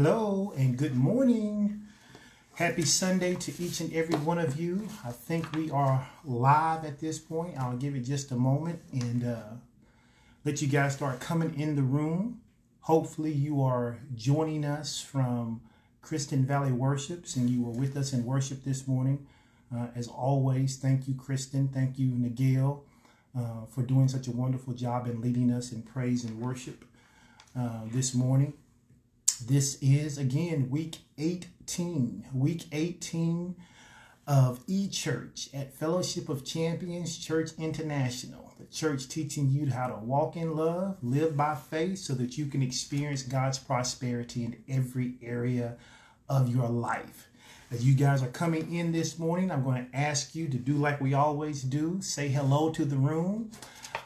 Hello and good morning. Happy Sunday to each and every one of you. I think we are live at this point. I'll give it just a moment and uh, let you guys start coming in the room. Hopefully, you are joining us from Kristen Valley Worships and you were with us in worship this morning. Uh, as always, thank you, Kristen. Thank you, Nigel, uh, for doing such a wonderful job in leading us in praise and worship uh, this morning. This is again week 18, week 18 of E Church at Fellowship of Champions Church International. The church teaching you how to walk in love, live by faith, so that you can experience God's prosperity in every area of your life. As you guys are coming in this morning, I'm going to ask you to do like we always do say hello to the room,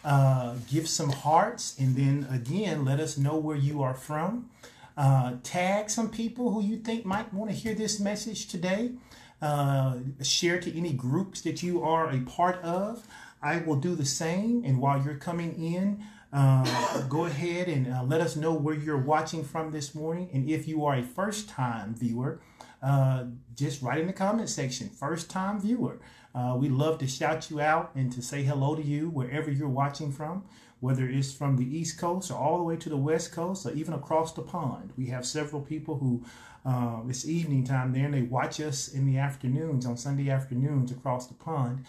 uh, give some hearts, and then again, let us know where you are from. Uh, tag some people who you think might want to hear this message today. Uh, share to any groups that you are a part of. I will do the same. And while you're coming in, uh, go ahead and uh, let us know where you're watching from this morning. And if you are a first time viewer, uh, just write in the comment section, first time viewer. Uh, we love to shout you out and to say hello to you wherever you're watching from whether it's from the East Coast or all the way to the West Coast or even across the pond. We have several people who uh, it's evening time there and they watch us in the afternoons on Sunday afternoons across the pond.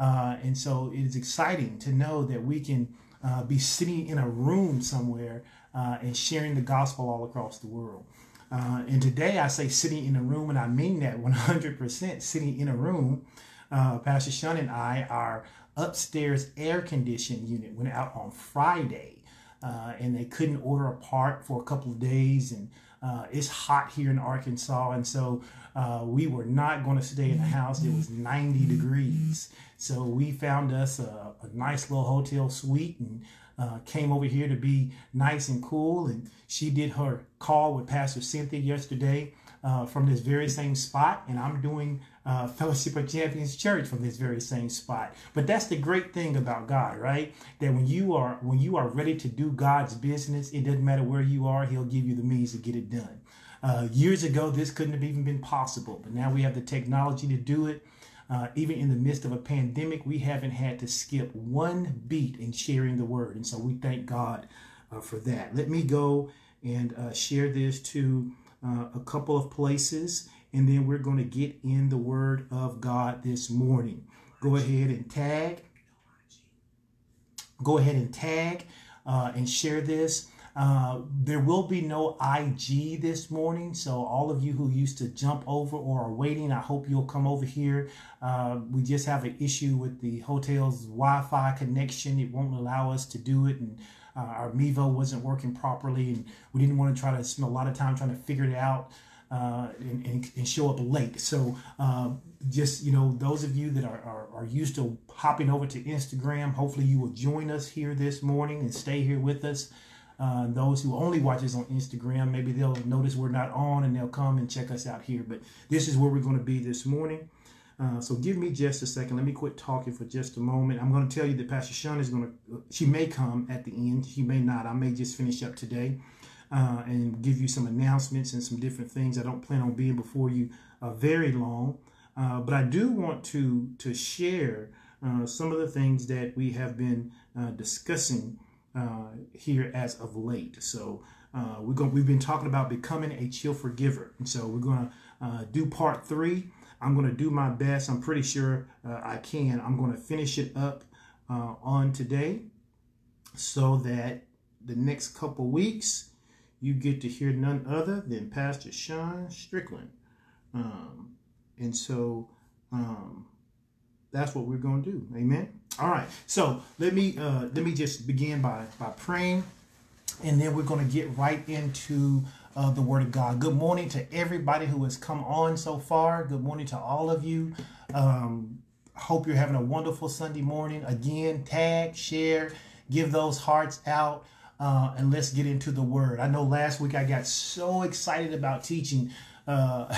Uh, and so it is exciting to know that we can uh, be sitting in a room somewhere uh, and sharing the gospel all across the world. Uh, and today I say sitting in a room, and I mean that 100% sitting in a room. Uh, Pastor Sean and I are upstairs air conditioned unit went out on Friday, uh, and they couldn't order a part for a couple of days, and uh, it's hot here in Arkansas, and so uh, we were not going to stay in the house. It was 90 degrees, so we found us a, a nice little hotel suite and. Uh, came over here to be nice and cool, and she did her call with Pastor Cynthia yesterday uh, from this very same spot, and I'm doing uh, Fellowship of Champions Church from this very same spot. But that's the great thing about God, right? That when you are when you are ready to do God's business, it doesn't matter where you are; He'll give you the means to get it done. Uh, years ago, this couldn't have even been possible, but now we have the technology to do it. Uh, even in the midst of a pandemic, we haven't had to skip one beat in sharing the word, and so we thank God uh, for that. Let me go and uh, share this to uh, a couple of places, and then we're going to get in the Word of God this morning. Go ahead and tag. Go ahead and tag uh, and share this. Uh, there will be no IG this morning, so all of you who used to jump over or are waiting, I hope you'll come over here. Uh, we just have an issue with the hotel's Wi-Fi connection; it won't allow us to do it, and uh, our Mevo wasn't working properly, and we didn't want to try to spend a lot of time trying to figure it out uh, and, and, and, show up late. So uh, just you know, those of you that are, are, are, used to hopping over to Instagram, hopefully you will join us here this morning and stay here with us. Uh, those who only watch us on Instagram, maybe they'll notice we're not on and they'll come and check us out here. But this is where we're going to be this morning. Uh, so give me just a second. Let me quit talking for just a moment. I'm going to tell you that Pastor Sean is going to, she may come at the end. She may not. I may just finish up today uh, and give you some announcements and some different things. I don't plan on being before you uh, very long. Uh, but I do want to, to share uh, some of the things that we have been uh, discussing here as of late. So we're going, we've been talking about becoming a cheerful giver. And so we're going to do part three. I'm going to do my best. I'm pretty sure uh, I can. I'm going to finish it up uh, on today so that the next couple weeks you get to hear none other than Pastor Sean Strickland. Um, and so um, that's what we're going to do. Amen. All right. So let me uh, let me just begin by by praying, and then we're going to get right into of the Word of God. Good morning to everybody who has come on so far. Good morning to all of you. Um, hope you're having a wonderful Sunday morning. Again, tag, share, give those hearts out, uh, and let's get into the Word. I know last week I got so excited about teaching. Uh,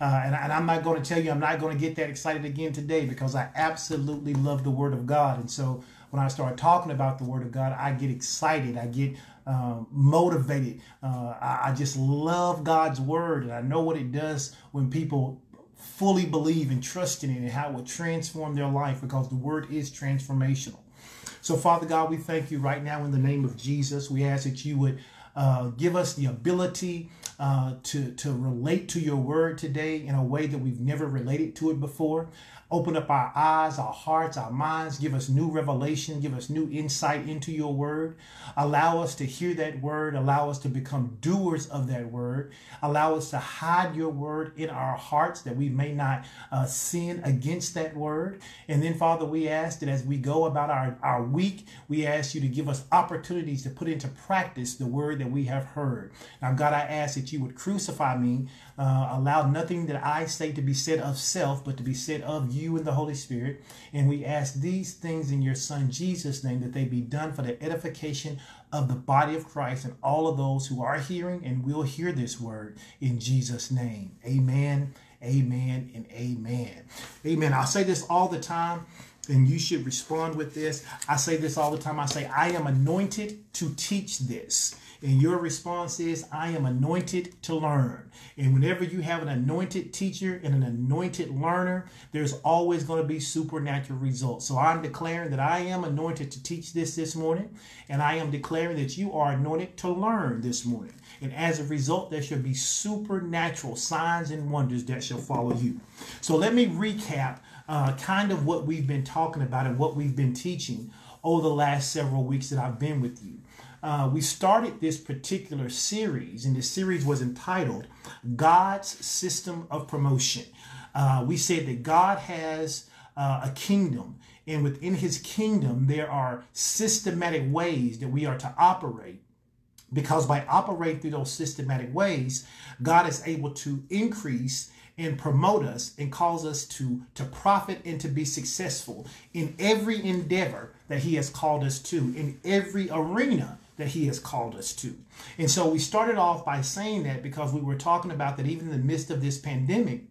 uh, and, and, I'm not going to tell you I'm not going to get that excited again today because I absolutely love the Word of God. And so when I start talking about the Word of God, I get excited. I get um, motivated. Uh, I, I just love God's Word, and I know what it does when people fully believe and trust in it and how it will transform their life because the Word is transformational. So, Father God, we thank you right now in the name of Jesus. We ask that you would uh, give us the ability uh, to, to relate to your word today in a way that we've never related to it before. Open up our eyes, our hearts, our minds. Give us new revelation. Give us new insight into your word. Allow us to hear that word. Allow us to become doers of that word. Allow us to hide your word in our hearts that we may not uh, sin against that word. And then, Father, we ask that as we go about our, our week, we ask you to give us opportunities to put into practice the word that we have heard. Now, God, I ask that you would crucify me uh, allow nothing that I say to be said of self, but to be said of you and the Holy Spirit. And we ask these things in your Son Jesus' name that they be done for the edification of the body of Christ and all of those who are hearing and will hear this word in Jesus' name. Amen, amen, and amen. Amen. I say this all the time and you should respond with this. I say this all the time. I say, I am anointed to teach this. And your response is, I am anointed to learn. And whenever you have an anointed teacher and an anointed learner, there's always going to be supernatural results. So I'm declaring that I am anointed to teach this this morning. And I am declaring that you are anointed to learn this morning. And as a result, there shall be supernatural signs and wonders that shall follow you. So let me recap uh, kind of what we've been talking about and what we've been teaching over the last several weeks that I've been with you uh, we started this particular series, and the series was entitled God's System of Promotion. Uh, we said that God has uh, a kingdom, and within his kingdom, there are systematic ways that we are to operate. Because by operating through those systematic ways, God is able to increase and promote us and cause us to, to profit and to be successful in every endeavor that He has called us to, in every arena that he has called us to. And so we started off by saying that because we were talking about that even in the midst of this pandemic,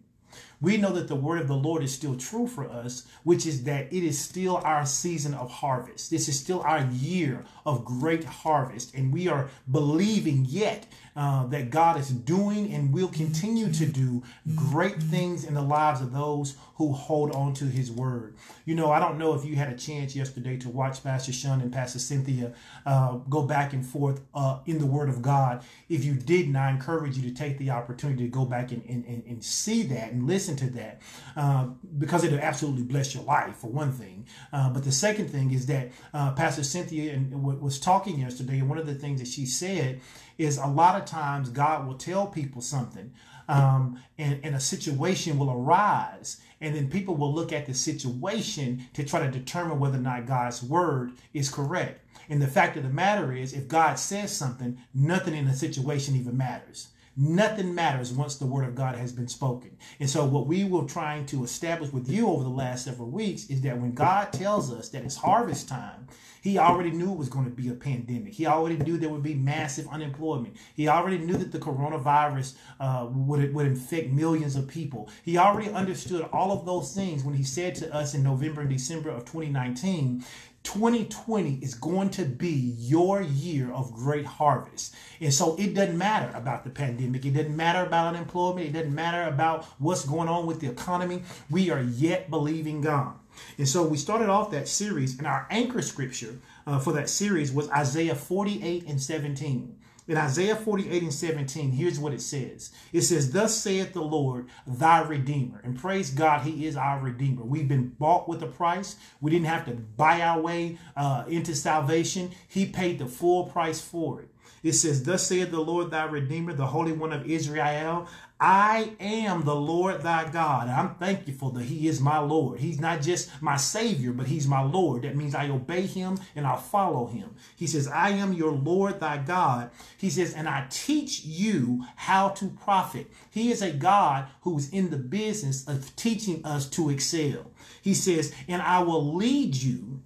we know that the word of the Lord is still true for us, which is that it is still our season of harvest. This is still our year of great harvest. And we are believing yet uh, that God is doing and will continue to do great things in the lives of those who hold on to his word. You know, I don't know if you had a chance yesterday to watch Pastor Sean and Pastor Cynthia uh, go back and forth uh, in the word of God. If you didn't, I encourage you to take the opportunity to go back and, and, and see that and listen to that uh, because it'll absolutely bless your life, for one thing. Uh, but the second thing is that uh, Pastor Cynthia and, was talking yesterday, and one of the things that she said is a lot of times God will tell people something um, and, and a situation will arise. And then people will look at the situation to try to determine whether or not God's word is correct. And the fact of the matter is, if God says something, nothing in the situation even matters. Nothing matters once the word of God has been spoken. And so, what we were trying to establish with you over the last several weeks is that when God tells us that it's harvest time, he already knew it was going to be a pandemic. He already knew there would be massive unemployment. He already knew that the coronavirus uh, would, would infect millions of people. He already understood all of those things when he said to us in November and December of 2019 2020 is going to be your year of great harvest. And so it doesn't matter about the pandemic. It doesn't matter about unemployment. It doesn't matter about what's going on with the economy. We are yet believing God. And so we started off that series, and our anchor scripture uh, for that series was Isaiah 48 and 17. In Isaiah 48 and 17, here's what it says. It says, Thus saith the Lord, thy Redeemer. And praise God, he is our Redeemer. We've been bought with a price. We didn't have to buy our way uh, into salvation. He paid the full price for it. It says, Thus saith the Lord thy Redeemer, the Holy One of Israel. I am the Lord thy God. I'm thankful that he is my Lord. He's not just my Savior, but he's my Lord. That means I obey him and I follow him. He says, I am your Lord thy God. He says, and I teach you how to profit. He is a God who's in the business of teaching us to excel. He says, and I will lead you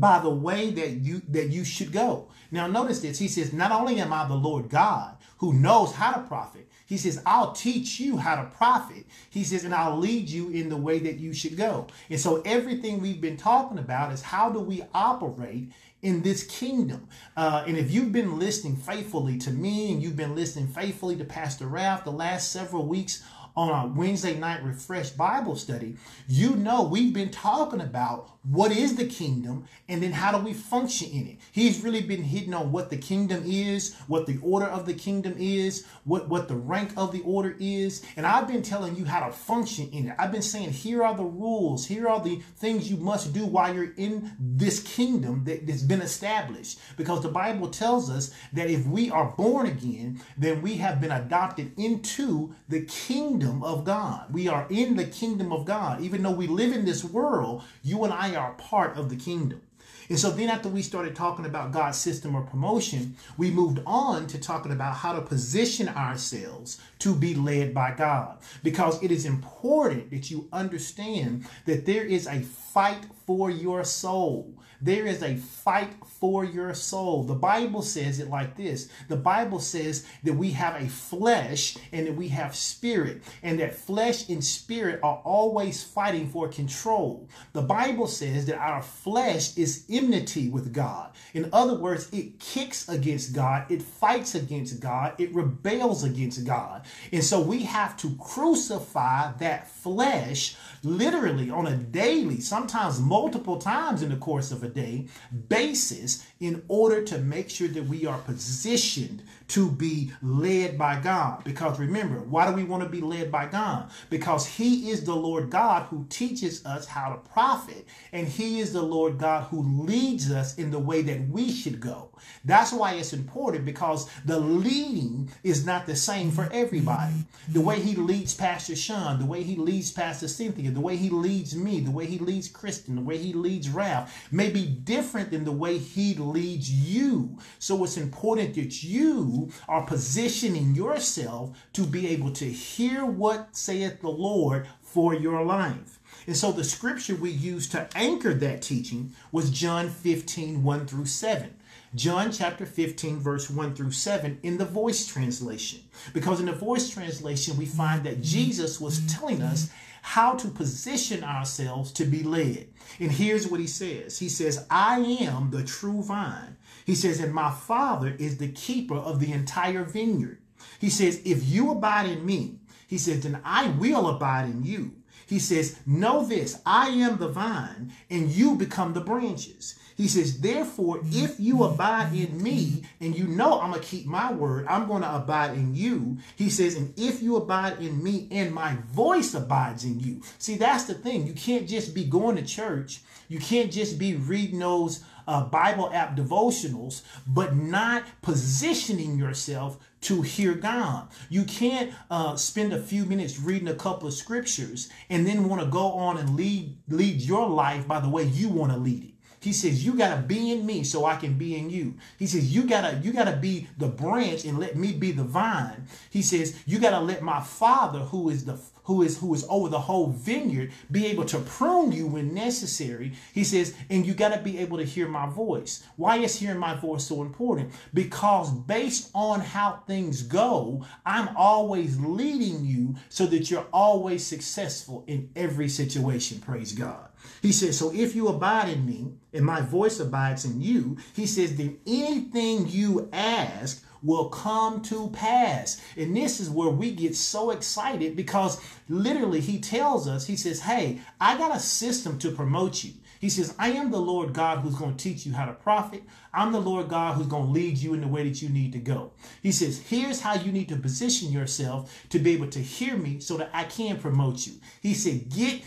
by the way that you that you should go. Now notice this. He says, Not only am I the Lord God who knows how to profit, he says, I'll teach you how to profit. He says, and I'll lead you in the way that you should go. And so everything we've been talking about is how do we operate in this kingdom. Uh, and if you've been listening faithfully to me and you've been listening faithfully to Pastor Ralph the last several weeks on our Wednesday night refreshed Bible study, you know we've been talking about what is the kingdom and then how do we function in it. He's really been hitting on what the kingdom is what the order of the kingdom is what what the rank of the order is. And i've been telling you how to function in it. I've been saying here are the rules. Here are the things you must do while you're in this kingdom that, that's been established. Because the bible tells us that if we are born again then we have been adopted into the kingdom of god we are in the kingdom of god even though we live in this world you and i are part of the kingdom. And so then after we started talking about God's system of promotion, we moved on to talking about how to position ourselves to be led by God. Because it is important that you understand that there is a fight for your soul. There is a fight for your soul. The Bible says it like this the Bible says that we have a flesh and that we have spirit, and that flesh and spirit are always fighting for control. The Bible says that our flesh is enmity with God. In other words, it kicks against God, it fights against God, it rebels against God. And so we have to crucify that flesh literally on a daily, sometimes multiple times in the course of a day basis in order to make sure that we are positioned to be led by God. Because remember, why do we want to be led by God? Because He is the Lord God who teaches us how to profit, and He is the Lord God who leads us in the way that we should go. That's why it's important because the leading is not the same for everybody. The way He leads Pastor Sean, the way He leads Pastor Cynthia, the way He leads me, the way He leads Kristen, the way He leads Ralph may be different than the way He leads you. So it's important that you are positioning yourself to be able to hear what saith the Lord for your life. And so the scripture we used to anchor that teaching was John 15, 1 through 7. John chapter 15, verse 1 through 7 in the voice translation. Because in the voice translation, we find that Jesus was telling us how to position ourselves to be led. And here's what he says He says, I am the true vine, he says, and my Father is the keeper of the entire vineyard. He says, if you abide in me, he says, then I will abide in you. He says, know this, I am the vine and you become the branches. He says, therefore, if you abide in me and you know I'm going to keep my word, I'm going to abide in you. He says, and if you abide in me and my voice abides in you. See, that's the thing. You can't just be going to church. You can't just be reading those uh, Bible app devotionals, but not positioning yourself to hear God. You can't uh, spend a few minutes reading a couple of scriptures and then want to go on and lead lead your life by the way you want to lead it. He says, you gotta be in me so I can be in you. He says, you gotta, you gotta be the branch and let me be the vine. He says, you gotta let my father, who is the who is who is over the whole vineyard, be able to prune you when necessary. He says, and you got to be able to hear my voice. Why is hearing my voice so important? Because based on how things go, I'm always leading you so that you're always successful in every situation. Praise God. He says, So if you abide in me and my voice abides in you, he says, then anything you ask will come to pass. And this is where we get so excited because literally he tells us, he says, Hey, I got a system to promote you. He says, I am the Lord God who's going to teach you how to profit. I'm the Lord God who's going to lead you in the way that you need to go. He says, here's how you need to position yourself to be able to hear me so that I can promote you. He said, get,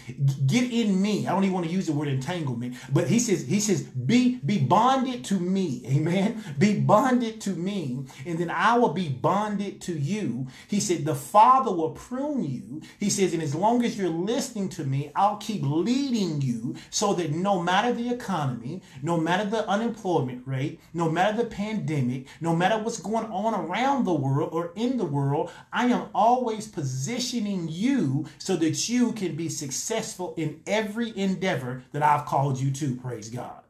get in me. I don't even want to use the word entanglement, but he says, he says, be, be bonded to me. Amen. Be bonded to me. And then I will be bonded to you. He said, the Father will prune you. He says, and as long as you're listening to me, I'll keep leading you so that no matter the economy, no matter the unemployment rate, no matter the pandemic, no matter what's going on around the world or in the world, I am always positioning you so that you can be successful in every endeavor that I've called you to. Praise God.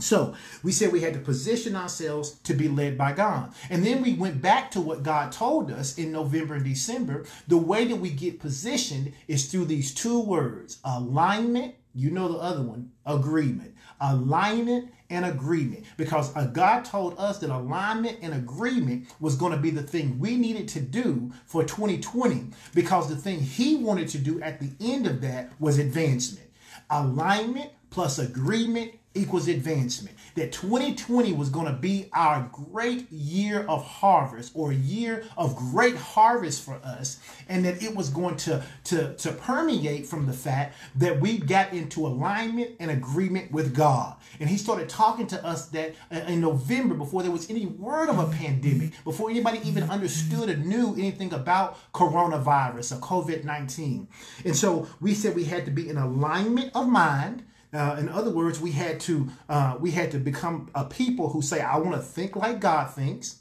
So we said we had to position ourselves to be led by God. And then we went back to what God told us in November and December. The way that we get positioned is through these two words alignment. You know the other one, agreement. Alignment and agreement. Because God told us that alignment and agreement was going to be the thing we needed to do for 2020. Because the thing He wanted to do at the end of that was advancement. Alignment plus agreement equals advancement. That 2020 was going to be our great year of harvest or year of great harvest for us. And that it was going to, to, to permeate from the fact that we got into alignment and agreement with God. And he started talking to us that uh, in November, before there was any word of a pandemic, before anybody even understood or knew anything about coronavirus or COVID 19. And so we said we had to be in alignment of mind uh, in other words, we had to uh, we had to become a people who say, "I want to think like God thinks."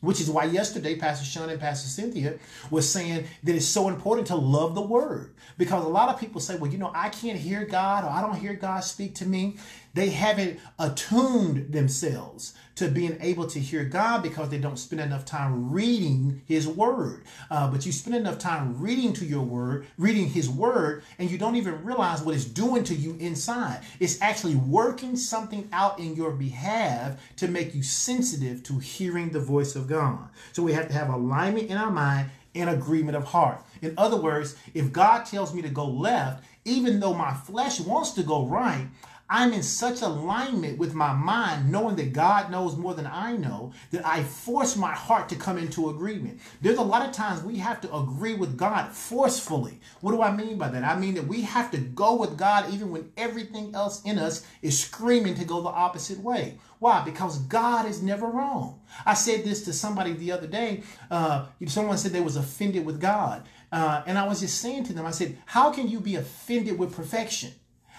Which is why yesterday Pastor Sean and Pastor Cynthia was saying that it's so important to love the word. Because a lot of people say, well, you know, I can't hear God or I don't hear God speak to me. They haven't attuned themselves to being able to hear God because they don't spend enough time reading His Word. Uh, but you spend enough time reading to your Word, reading His Word, and you don't even realize what it's doing to you inside. It's actually working something out in your behalf to make you sensitive to hearing the voice of God. So we have to have alignment in our mind and agreement of heart. In other words, if God tells me to go left, even though my flesh wants to go right, I'm in such alignment with my mind, knowing that God knows more than I know, that I force my heart to come into agreement. There's a lot of times we have to agree with God forcefully. What do I mean by that? I mean that we have to go with God even when everything else in us is screaming to go the opposite way. Why? Because God is never wrong. I said this to somebody the other day. Uh, someone said they was offended with God. Uh, and I was just saying to them, I said, how can you be offended with perfection?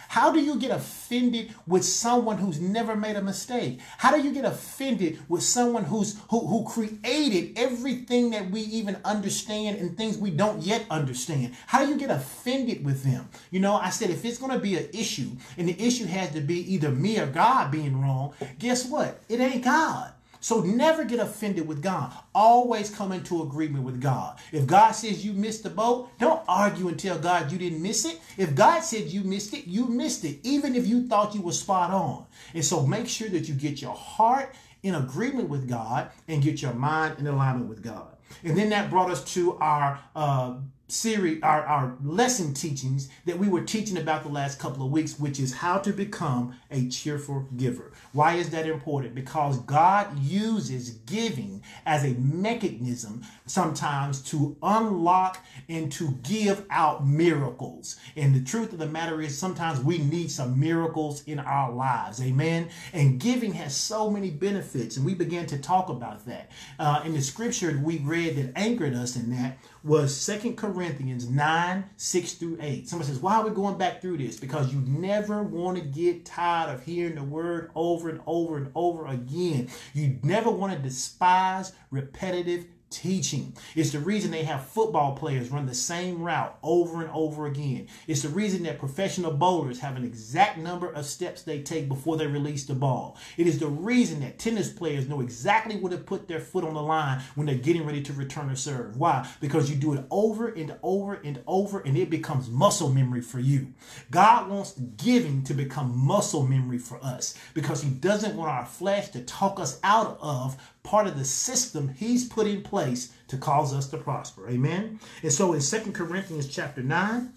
How do you get offended with someone who's never made a mistake? How do you get offended with someone who's who, who created everything that we even understand and things we don't yet understand? How do you get offended with them? You know, I said if it's going to be an issue and the issue has to be either me or God being wrong, guess what? It ain't God. So never get offended with God. Always come into agreement with God. If God says you missed the boat, don't argue and tell God you didn't miss it. If God said you missed it, you missed it, even if you thought you were spot on. And so make sure that you get your heart in agreement with God and get your mind in alignment with God. And then that brought us to our uh, series, our, our lesson teachings that we were teaching about the last couple of weeks, which is how to become a cheerful giver. Why is that important? Because God uses giving as a mechanism sometimes to unlock and to give out miracles. And the truth of the matter is sometimes we need some miracles in our lives. Amen. And giving has so many benefits. And we began to talk about that. Uh, in the scripture we read that anchored us in that was Second Corinthians 9, 6 through 8. Somebody says, Why are we going back through this? Because you never want to get tired of hearing the word over and over and over again. You never want to despise repetitive teaching. It's the reason they have football players run the same route over and over again. It's the reason that professional bowlers have an exact number of steps they take before they release the ball. It is the reason that tennis players know exactly where to put their foot on the line when they're getting ready to return a serve. Why? Because you do it over and over and over and it becomes muscle memory for you. God wants giving to become muscle memory for us because he doesn't want our flesh to talk us out of part of the system he's put in place to cause us to prosper. Amen. And so in Second Corinthians chapter 9,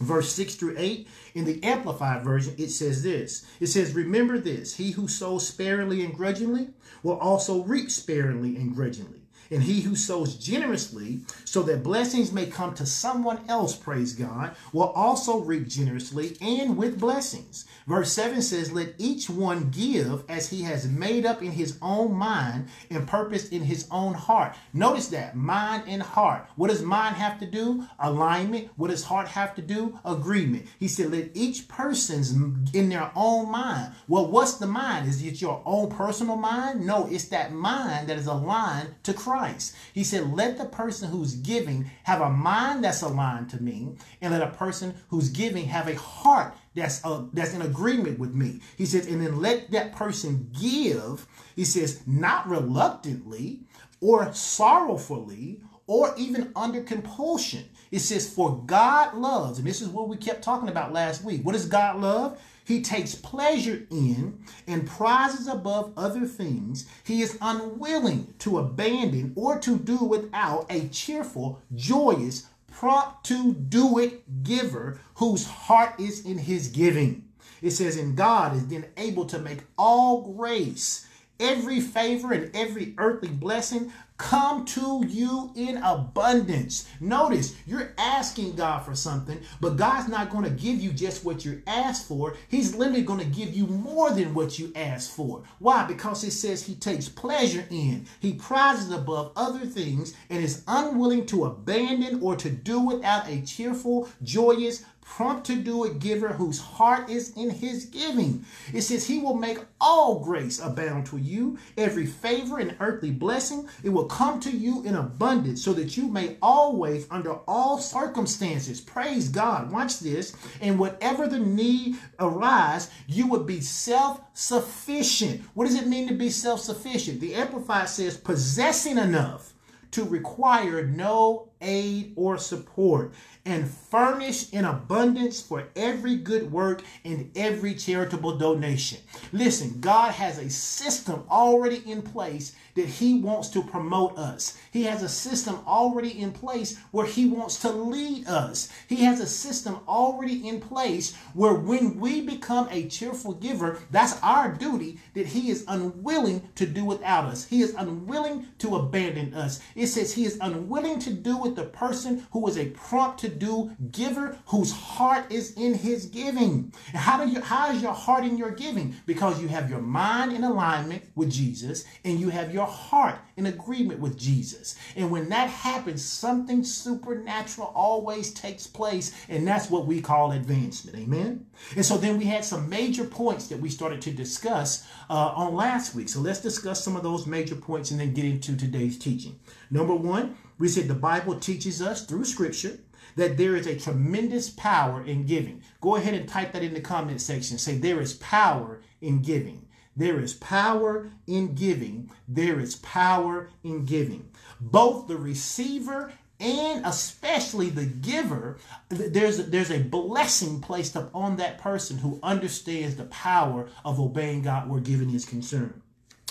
verse 6 through 8, in the Amplified Version, it says this. It says, Remember this, he who sows sparingly and grudgingly will also reap sparingly and grudgingly. And he who sows generously so that blessings may come to someone else, praise God, will also reap generously and with blessings. Verse 7 says, Let each one give as he has made up in his own mind and purposed in his own heart. Notice that mind and heart. What does mind have to do? Alignment. What does heart have to do? Agreement. He said, Let each person's in their own mind. Well, what's the mind? Is it your own personal mind? No, it's that mind that is aligned to Christ. Christ. He said, let the person who's giving have a mind that's aligned to me, and let a person who's giving have a heart that's uh, that's in agreement with me. He says, and then let that person give. He says, not reluctantly or sorrowfully or even under compulsion. It says, For God loves, and this is what we kept talking about last week. What does God love? He takes pleasure in and prizes above other things. He is unwilling to abandon or to do without a cheerful, joyous, prompt to do it giver whose heart is in his giving. It says, And God is then able to make all grace every favor and every earthly blessing come to you in abundance. Notice you're asking God for something, but God's not going to give you just what you asked for. He's literally going to give you more than what you asked for. Why? Because it says He takes pleasure in, He prizes above other things, and is unwilling to abandon or to do without a cheerful, joyous, prompt to do it giver whose heart is in his giving. It says he will make all grace abound to you, every favor and earthly blessing. It will come to you in abundance so that you may always, under all circumstances, praise God. Watch this. And whatever the need arise, you would be self-sufficient. What does it mean to be self-sufficient? The Amplified says possessing enough to require no aid or support and furnish in abundance for every good work and every charitable donation. Listen, God has a system already in place that He wants to promote us. He has a system already in place where He wants to lead us. He has a system already in place where when we become a cheerful giver, that's our duty that He is unwilling to do without us. He is unwilling to abandon us. It says He is unwilling to do with the person who is a prompt to do giver whose heart is in his giving. And how do you how is your heart in your giving? Because you have your mind in alignment with Jesus and you have your heart in agreement with Jesus. And when that happens, something supernatural always takes place, and that's what we call advancement. Amen. And so then we had some major points that we started to discuss uh, on last week. So let's discuss some of those major points and then get into today's teaching. Number one, we said the Bible teaches us through Scripture that there is a tremendous power in giving. Go ahead and type that in the comment section. Say, there is power in giving. There is power in giving. There is power in giving. Both the receiver and especially the giver, there's a, there's a blessing placed upon that person who understands the power of obeying God where giving is concerned.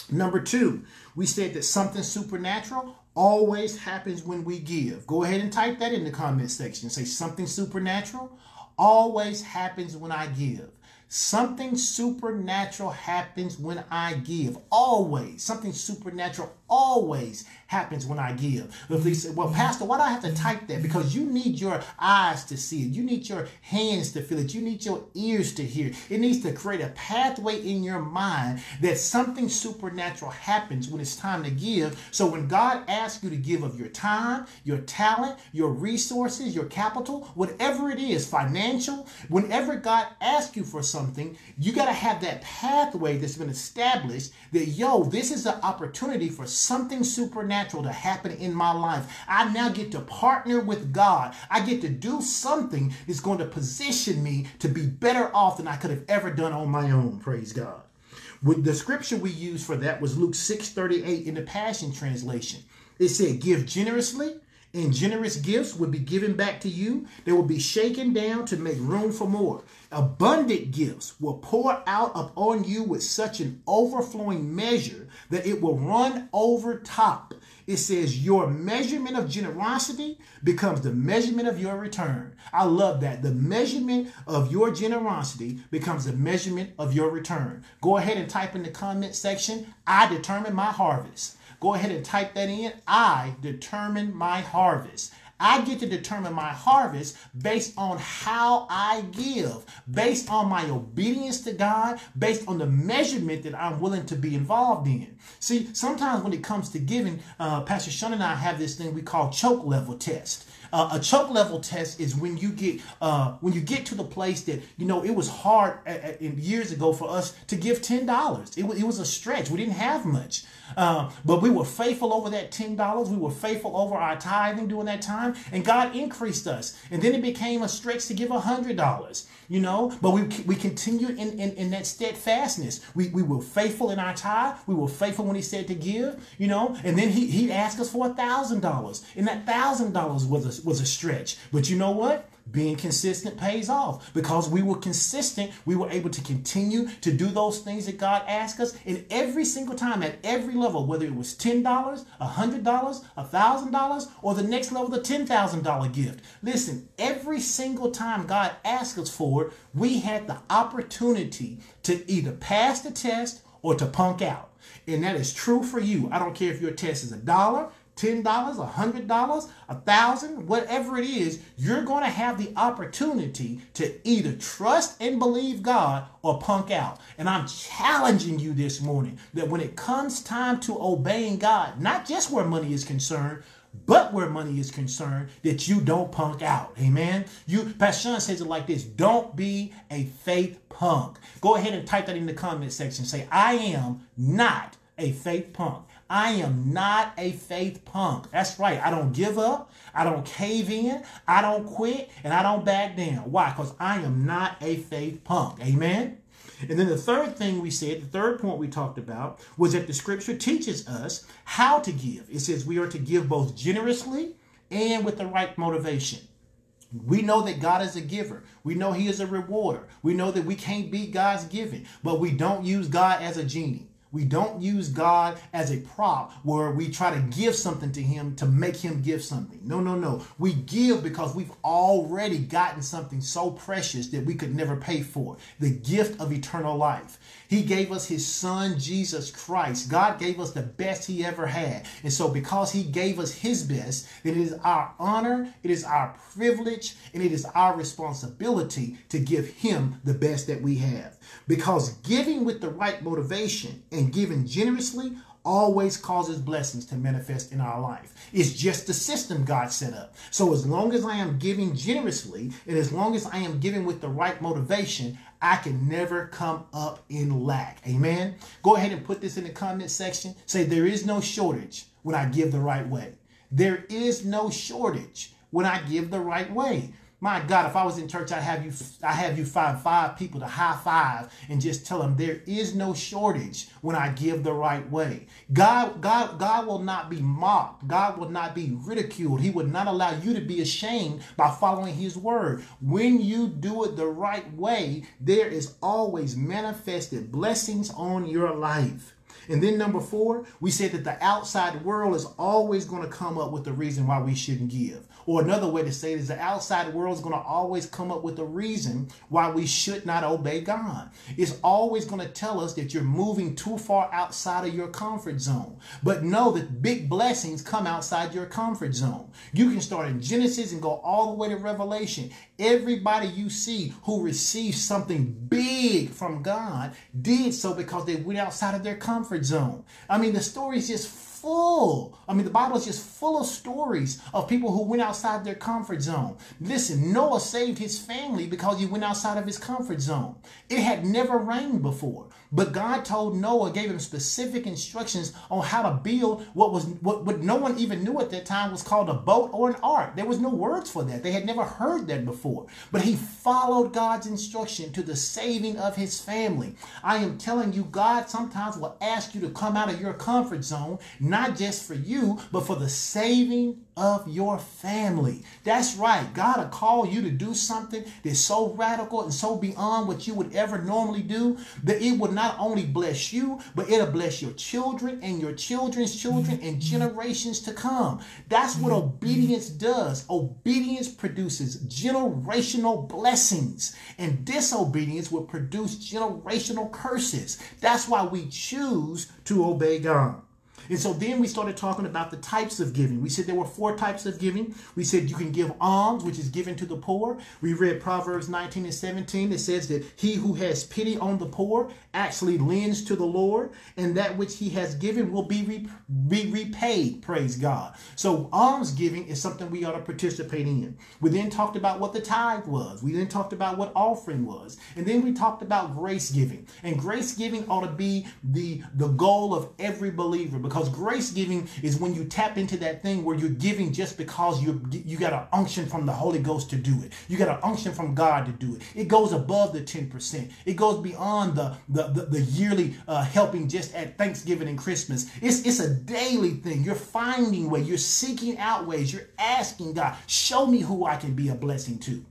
Number two, we said that something supernatural always happens when we give. Go ahead and type that in the comment section. Say something supernatural always happens when I give. Something supernatural happens when I give. Always. Something supernatural always happens when I give. If they say, well, Pastor, why do I have to type that? Because you need your eyes to see it. You need your hands to feel it. You need your ears to hear. It needs to create a pathway in your mind that something supernatural happens when it's time to give. So when God asks you to give of your time, your talent, your resources, your capital, whatever it is, financial, whenever God asks you for something, you got to have that pathway that's been established that, yo, this is an opportunity for something supernatural to happen in my life. I now get to partner with God. I get to do something that's going to position me to be better off than I could have ever done on my own. Praise God. With the scripture we used for that was Luke 6:38 in the Passion Translation. It said, "Give generously, and generous gifts will be given back to you. They will be shaken down to make room for more. Abundant gifts will pour out upon you with such an overflowing measure that it will run over top. It says your measurement of generosity becomes the measurement of your return. I love that. The measurement of your generosity becomes the measurement of your return. Go ahead and type in the comment section, I determine my harvest. Go ahead and type that in. I determine my harvest. I get to determine my harvest based on how I give, based on my obedience to God, based on the measurement that I'm willing to be involved in. See, sometimes when it comes to giving, uh, Pastor Sean and I have this thing we call choke level test. Uh, a choke level test is when you get uh, when you get to the place that you know it was hard at, at, years ago for us to give ten dollars. It, it was a stretch. We didn't have much, uh, but we were faithful over that ten dollars. We were faithful over our tithing during that time, and God increased us. And then it became a stretch to give a hundred dollars you know? But we we continued in, in, in that steadfastness. We, we were faithful in our tithe. We were faithful when he said to give you know? And then he, he'd ask us for a thousand dollars and that thousand dollars was a, was a stretch. But you know what being consistent pays off because we were consistent. We were able to continue to do those things that God asked us. And every single time, at every level, whether it was $10, $100, $1,000, or the next level, the $10,000 gift. Listen, every single time God asked us for it, we had the opportunity to either pass the test or to punk out. And that is true for you. I don't care if your test is a dollar, $10, $100, a thousand, whatever it is, you're going to have the opportunity to either trust and believe God or punk out. And I'm challenging you this morning that when it comes time to obeying God, not just where money is concerned, but where money is concerned, that you don't punk out. Amen. You Pastor Sean says it like this: don't be a faith punk. Go ahead and type that in the comment section. Say, I am not a faith punk. I am not a faith punk. That's right. I don't give up. I don't cave in. I don't quit. And I don't back down. Why? Because I am not a faith punk. Amen. And then the third thing we said, the third point we talked about, was that the scripture teaches us how to give. It says we are to give both generously and with the right motivation. We know that God is a giver. We know He is a rewarder. We know that we can't beat God's giving, but we don't use God as a genie. We don't use God as a prop where we try to give something to him to make him give something. No, no, no. We give because we've already gotten something so precious that we could never pay for the gift of eternal life. He gave us his son, Jesus Christ. God gave us the best he ever had. And so, because he gave us his best, it is our honor, it is our privilege, and it is our responsibility to give him the best that we have. Because giving with the right motivation and giving generously always causes blessings to manifest in our life. It's just the system God set up. So as long as I am giving generously and as long as I am giving with the right motivation, I can never come up in lack. Amen. Go ahead and put this in the comment section. Say there is no shortage when I give the right way. There is no shortage when I give the right way. My God, if I was in church, I'd have you, I have you find five people to high five and just tell them there is no shortage when I give the right way. God, God, God will not be mocked. God will not be ridiculed. He would not allow you to be ashamed by following His word. When you do it the right way, there is always manifested blessings on your life. And then number four, we said that the outside world is always going to come up with the reason why we shouldn't give. Or another way to say it is the outside world is going to always come up with a reason why we should not obey God. It's always going to tell us that you're moving too far outside of your comfort zone. But know that big blessings come outside your comfort zone. You can start in Genesis and go all the way to Revelation. Everybody you see who received something big from God did so because they went outside of their comfort zone. I mean, the story is just full. I mean, the Bible is just full of stories of people who went outside their comfort zone. Listen, Noah saved his family because he went outside of his comfort zone. It had never rained before. But God told Noah, gave him specific instructions on how to build what was what, what no one even knew at that time was called a boat or an ark. There was no words for that. They had never heard that before. But he followed God's instruction to the saving of his family. I am telling you, God sometimes will ask you to come out of your comfort zone, not just for you, but for the saving of your family. That's right. God will call you to do something that's so radical and so beyond what you would ever normally do that it will not only bless you, but it'll bless your children and your children's children and mm-hmm. generations to come. That's what mm-hmm. obedience does. Obedience produces generational blessings, and disobedience will produce generational curses. That's why we choose to obey God. And so then we started talking about the types of giving. We said there were four types of giving. We said you can give alms, which is given to the poor. We read Proverbs 19 and 17. It says that he who has pity on the poor actually lends to the Lord, and that which he has given will be, re- be repaid. Praise God. So alms giving is something we ought to participate in. We then talked about what the tithe was. We then talked about what offering was. And then we talked about grace giving. And grace giving ought to be the, the goal of every believer because grace giving is when you tap into that thing where you're giving just because you you got an unction from the Holy Ghost to do it. You got an unction from God to do it. It goes above the 10%. It goes beyond the, the, the, the yearly uh, helping just at Thanksgiving and Christmas. It's, it's a daily thing. You're finding ways. You're seeking out ways. You're asking God, show me who I can be a blessing to.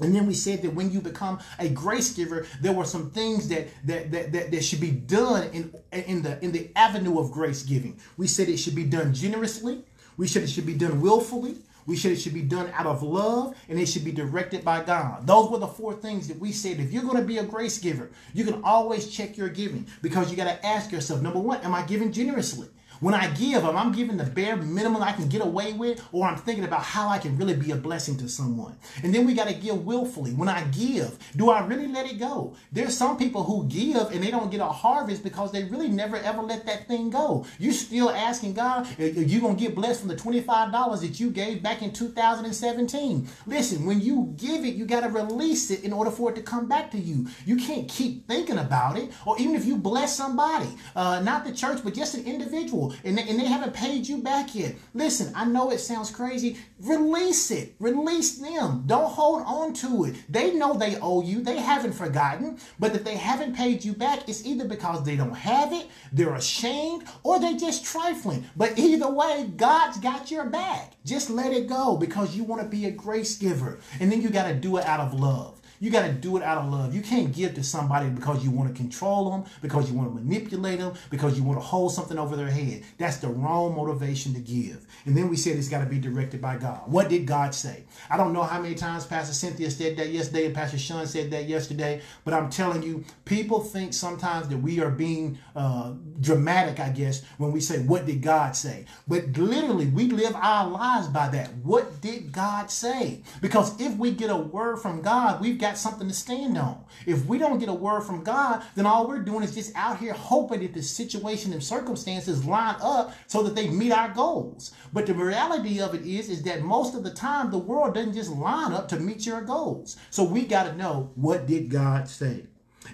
And then we said that when you become a grace giver, there were some things that that that, that, that should be done in in the in the avenue of grace giving. We said it should be done generously. We said it should be done willfully. We said it should be done out of love and it should be directed by God. Those were the four things that we said. If you're going to be a grace giver, you can always check your giving because you got to ask yourself number one, am I giving generously? When I give, am I giving the bare minimum I can get away with, or I'm thinking about how I can really be a blessing to someone? And then we got to give willfully. When I give, do I really let it go? There's some people who give and they don't get a harvest because they really never ever let that thing go. You still asking God, are you gonna get blessed from the $25 that you gave back in 2017? Listen, when you give it, you got to release it in order for it to come back to you. You can't keep thinking about it, or even if you bless somebody, uh, not the church, but just an individual and they, and they haven't paid you back yet. Listen, I know it sounds crazy. Release it. Release them. Don't hold on to it. They know they owe you. They haven't forgotten. But if they haven't paid you back, it's either because they don't have it, they're ashamed, or they're just trifling. But either way, God's got your back. Just let it go because you want to be a grace giver. And then you got to do it out of love. You got to do it out of love. You can't give to somebody because you want to control them, because you want to manipulate them, because you want to hold something over their head. That's the wrong motivation to give. And then we said it's got to be directed by God. What did God say? I don't know how many times Pastor Cynthia said that yesterday and Pastor Sean said that yesterday, but I'm telling you, people think sometimes that we are being uh, dramatic, I guess, when we say, What did God say? But literally, we live our lives by that. What did God say? Because if we get a word from God, we've got got something to stand on. If we don't get a word from God, then all we're doing is just out here hoping that the situation and circumstances line up so that they meet our goals. But the reality of it is, is that most of the time the world doesn't just line up to meet your goals. So we got to know what did God say?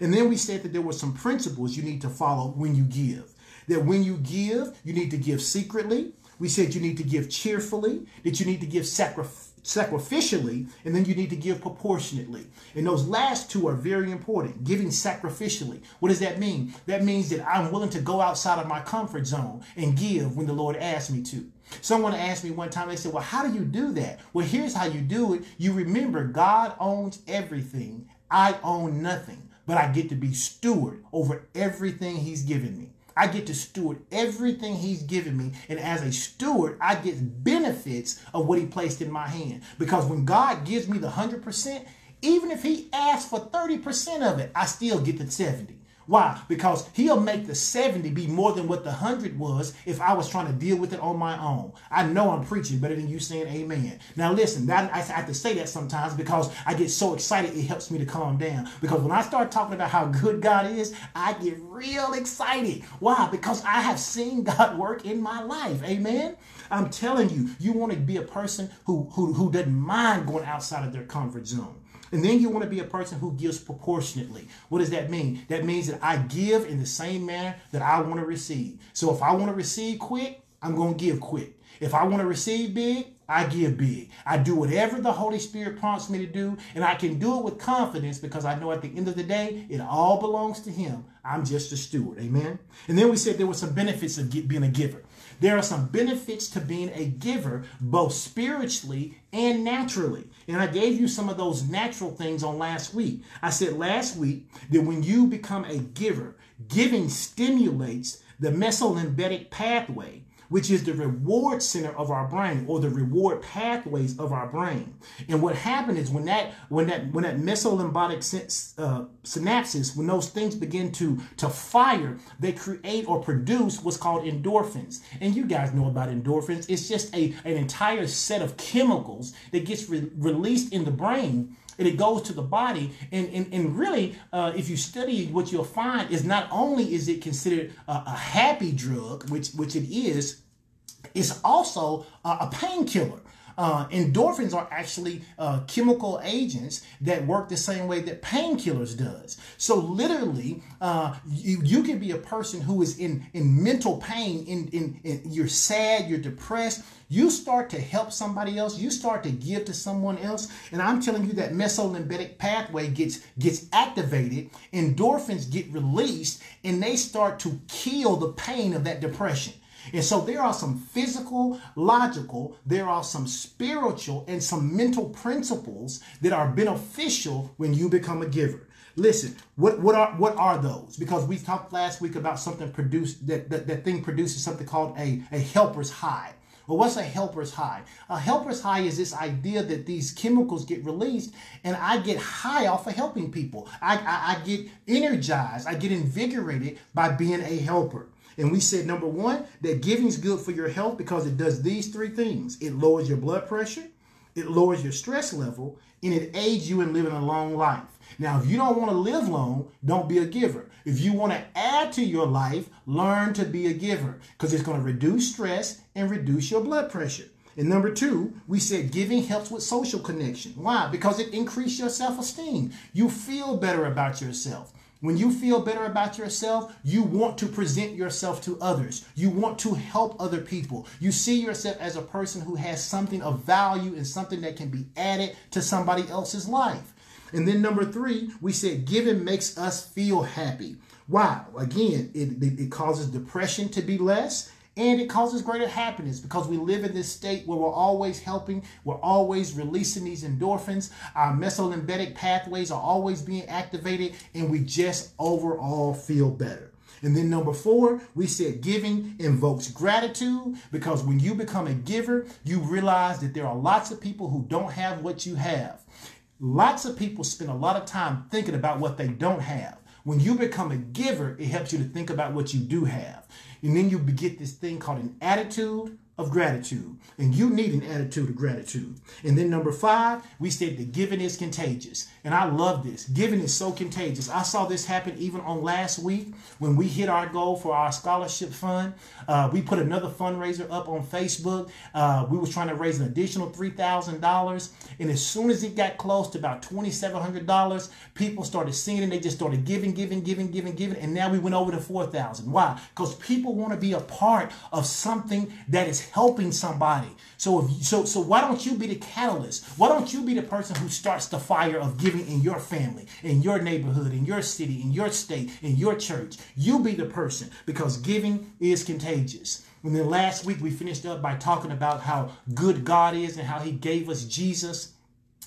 And then we said that there were some principles you need to follow when you give. That when you give, you need to give secretly. We said you need to give cheerfully, that you need to give sacrifice sacrificially, and then you need to give proportionately. And those last two are very important. Giving sacrificially. What does that mean? That means that I'm willing to go outside of my comfort zone and give when the Lord asks me to. Someone asked me one time, they said, Well, how do you do that? Well, here's how you do it. You remember God owns everything, I own nothing, but I get to be steward over everything He's given me. I get to steward everything he's given me. And as a steward, I get benefits of what he placed in my hand. Because when God gives me the 100%, even if he asks for 30% of it, I still get the 70. Why? Because he'll make the 70 be more than what the 100 was if I was trying to deal with it on my own. I know I'm preaching better than you saying amen. Now listen, that, I have to say that sometimes because I get so excited it helps me to calm down. Because when I start talking about how good God is, I get real excited. Why? Because I have seen God work in my life. Amen. I'm telling you, you want to be a person who, who, who doesn't mind going outside of their comfort zone. And then you want to be a person who gives proportionately. What does that mean? That means that I give in the same manner that I want to receive. So if I want to receive quick, I'm going to give quick. If I want to receive big, I give big. I do whatever the Holy Spirit prompts me to do, and I can do it with confidence because I know at the end of the day, it all belongs to Him. I'm just a steward. Amen. And then we said there were some benefits of being a giver. There are some benefits to being a giver, both spiritually and naturally. And I gave you some of those natural things on last week. I said last week that when you become a giver, giving stimulates the mesolimbic pathway, which is the reward center of our brain or the reward pathways of our brain. And what happened is when that when that when that mesolimbic uh, synapses, when those things begin to to fire, they create or produce what's called endorphins. And you guys know about endorphins. It's just a an entire set of chemicals that gets re- released in the brain and it goes to the body and and, and really uh, if you study what you'll find is not only is it considered a, a happy drug which which it is it's also a, a painkiller uh, endorphins are actually uh, chemical agents that work the same way that painkillers does. So literally, uh, you, you can be a person who is in, in mental pain, in, in, in you're sad, you're depressed, you start to help somebody else, you start to give to someone else, and I'm telling you that mesolimbic pathway gets gets activated, endorphins get released, and they start to kill the pain of that depression. And so there are some physical, logical, there are some spiritual, and some mental principles that are beneficial when you become a giver. Listen, what, what are what are those? Because we talked last week about something produced that, that that thing produces something called a, a helper's high. Well, what's a helper's high? A helper's high is this idea that these chemicals get released and I get high off of helping people. I, I, I get energized, I get invigorated by being a helper. And we said, number one, that giving is good for your health because it does these three things it lowers your blood pressure, it lowers your stress level, and it aids you in living a long life. Now, if you don't want to live long, don't be a giver. If you want to add to your life, learn to be a giver because it's going to reduce stress and reduce your blood pressure. And number two, we said giving helps with social connection. Why? Because it increases your self esteem. You feel better about yourself. When you feel better about yourself, you want to present yourself to others. You want to help other people. You see yourself as a person who has something of value and something that can be added to somebody else's life. And then number three, we said giving makes us feel happy. Wow. Again, it, it, it causes depression to be less and it causes greater happiness because we live in this state where we're always helping, we're always releasing these endorphins, our mesolimbic pathways are always being activated, and we just overall feel better. And then number four, we said giving invokes gratitude because when you become a giver, you realize that there are lots of people who don't have what you have. Lots of people spend a lot of time thinking about what they don't have. When you become a giver, it helps you to think about what you do have. And then you get this thing called an attitude of gratitude. And you need an attitude of gratitude. And then number five, we said that giving is contagious. And I love this. Giving is so contagious. I saw this happen even on last week when we hit our goal for our scholarship fund. Uh, we put another fundraiser up on Facebook. Uh, we was trying to raise an additional $3,000. And as soon as it got close to about $2,700, people started singing and they just started giving, giving, giving, giving, giving. And now we went over to 4,000. Why? Because people want to be a part of something that is helping somebody. So if so so why don't you be the catalyst? Why don't you be the person who starts the fire of giving in your family, in your neighborhood, in your city, in your state, in your church? You be the person because giving is contagious. And then last week we finished up by talking about how good God is and how he gave us Jesus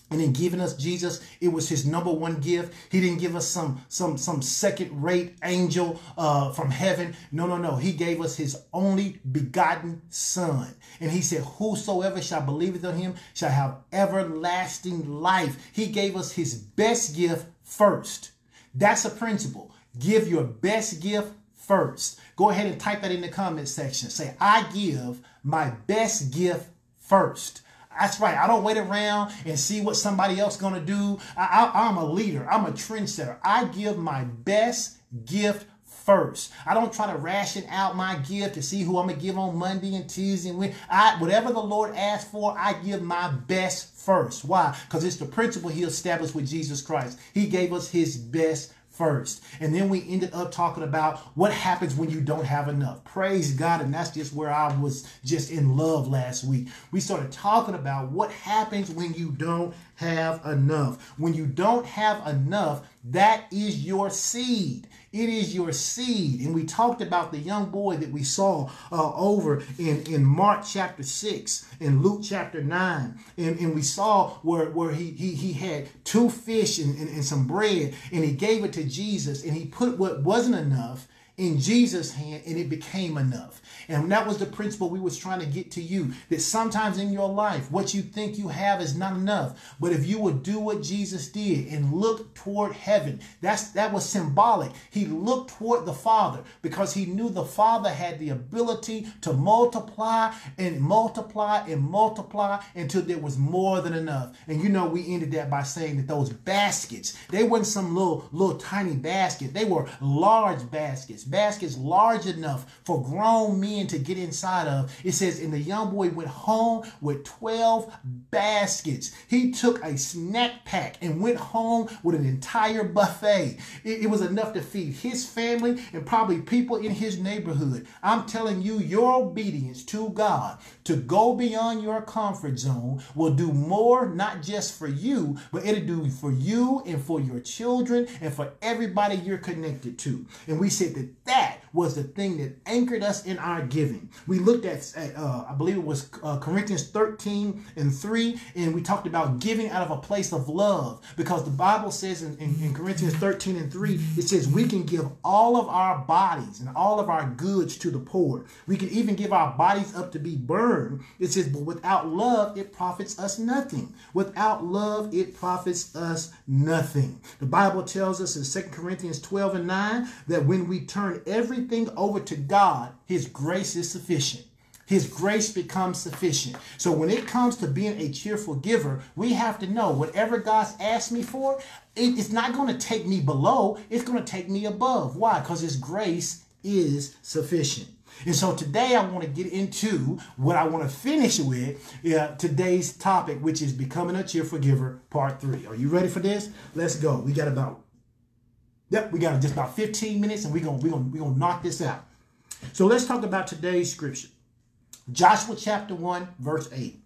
and in giving us Jesus, it was his number one gift. He didn't give us some some some second rate angel uh, from heaven. No, no, no. He gave us his only begotten son. And he said, Whosoever shall believe in him shall have everlasting life. He gave us his best gift first. That's a principle. Give your best gift first. Go ahead and type that in the comment section. Say, I give my best gift first. That's right. I don't wait around and see what somebody else to do. I, I, I'm a leader. I'm a trendsetter. I give my best gift first. I don't try to ration out my gift to see who I'm gonna give on Monday and Tuesday and when I whatever the Lord asks for, I give my best first. Why? Because it's the principle He established with Jesus Christ. He gave us His best first. And then we ended up talking about what happens when you don't have enough. Praise God. And that's just where I was just in love last week. We started talking about what happens when you don't have enough. When you don't have enough, that is your seed. It is your seed. And we talked about the young boy that we saw uh, over in, in Mark chapter 6 and Luke chapter 9. And, and we saw where, where he, he, he had two fish and, and, and some bread and he gave it to Jesus and he put what wasn't enough in Jesus' hand and it became enough. And that was the principle we was trying to get to you that sometimes in your life, what you think you have is not enough. But if you would do what Jesus did and look toward heaven, that's that was symbolic. He looked toward the Father because he knew the Father had the ability to multiply and multiply and multiply until there was more than enough. And you know, we ended that by saying that those baskets, they weren't some little little tiny basket. They were large baskets, baskets large enough for grown men to get inside of. It says, and the young boy went home with 12 baskets. He took a snack pack and went home with an entire buffet. It, it was enough to feed his family and probably people in his neighborhood. I'm telling you, your obedience to God to go beyond your comfort zone will do more, not just for you, but it'll do for you and for your children and for everybody you're connected to. And we said that that was the thing that anchored us in our giving. We looked at, uh, I believe it was uh, Corinthians 13 and 3, and we talked about giving out of a place of love because the Bible says in, in, in Corinthians 13 and 3, it says we can give all of our bodies and all of our goods to the poor. We can even give our bodies up to be burned. It says, but without love, it profits us nothing. Without love, it profits us nothing. The Bible tells us in 2 Corinthians 12 and 9 that when we turn everything over to God, His grace is sufficient. His grace becomes sufficient. So when it comes to being a cheerful giver, we have to know whatever God's asked me for, it's not going to take me below, it's going to take me above. Why? Because His grace is sufficient. And so today I want to get into what I want to finish with uh, today's topic, which is becoming a cheerful giver, part three. Are you ready for this? Let's go. We got about, yep, we got just about 15 minutes and we're going we're gonna, we're gonna knock this out. So let's talk about today's scripture. Joshua chapter 1, verse 8.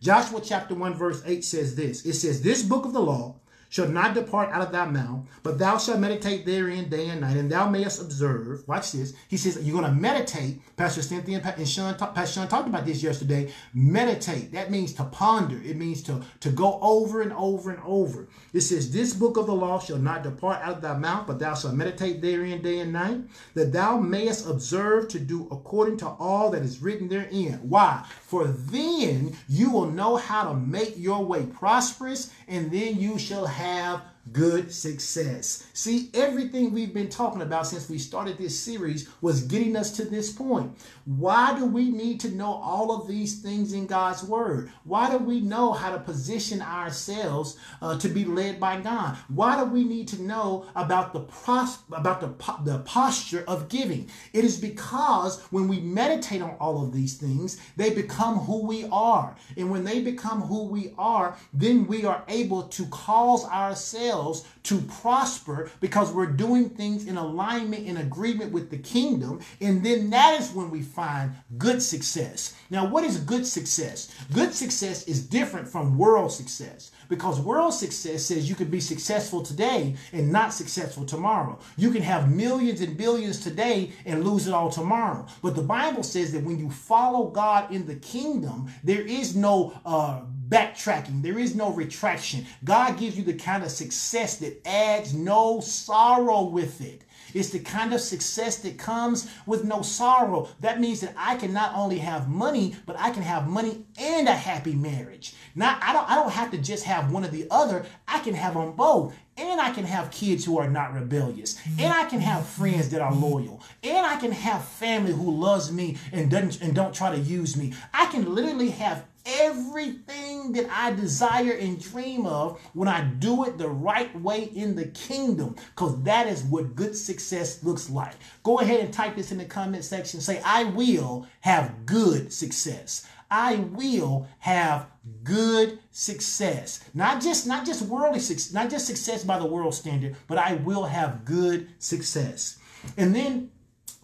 Joshua chapter 1, verse 8 says this. It says, This book of the law shall not depart out of thy mouth, but thou shalt meditate therein day and night, and thou mayest observe. Watch this. He says you're going to meditate. Pastor Cynthia and Sean, Pastor Sean talked about this yesterday. Meditate. That means to ponder. It means to, to go over and over and over. It says, This book of the law shall not depart out of thy mouth, but thou shalt meditate therein day and night, that thou mayest observe to do according to all that is written therein. Why? For then you will know how to make your way prosperous, and then you shall have good success. See, everything we've been talking about since we started this series was getting us to this point. Why do we need to know all of these things in God's word? Why do we know how to position ourselves uh, to be led by God? Why do we need to know about the pros- about the, po- the posture of giving? It is because when we meditate on all of these things, they become who we are. And when they become who we are, then we are able to cause ourselves to prosper because we're doing things in alignment in agreement with the kingdom and then that is when we find good success now what is good success good success is different from world success because world success says you can be successful today and not successful tomorrow. You can have millions and billions today and lose it all tomorrow. But the Bible says that when you follow God in the kingdom, there is no uh, backtracking, there is no retraction. God gives you the kind of success that adds no sorrow with it. It's the kind of success that comes with no sorrow. That means that I can not only have money, but I can have money and a happy marriage. Now, I don't, I don't have to just have one or the other. I can have them both. And I can have kids who are not rebellious. And I can have friends that are loyal. And I can have family who loves me and doesn't and don't try to use me. I can literally have everything that I desire and dream of when I do it the right way in the kingdom, because that is what good success looks like. Go ahead and type this in the comment section. Say, I will have good success. I will have good success. Not just not just worldly success, not just success by the world standard, but I will have good success. And then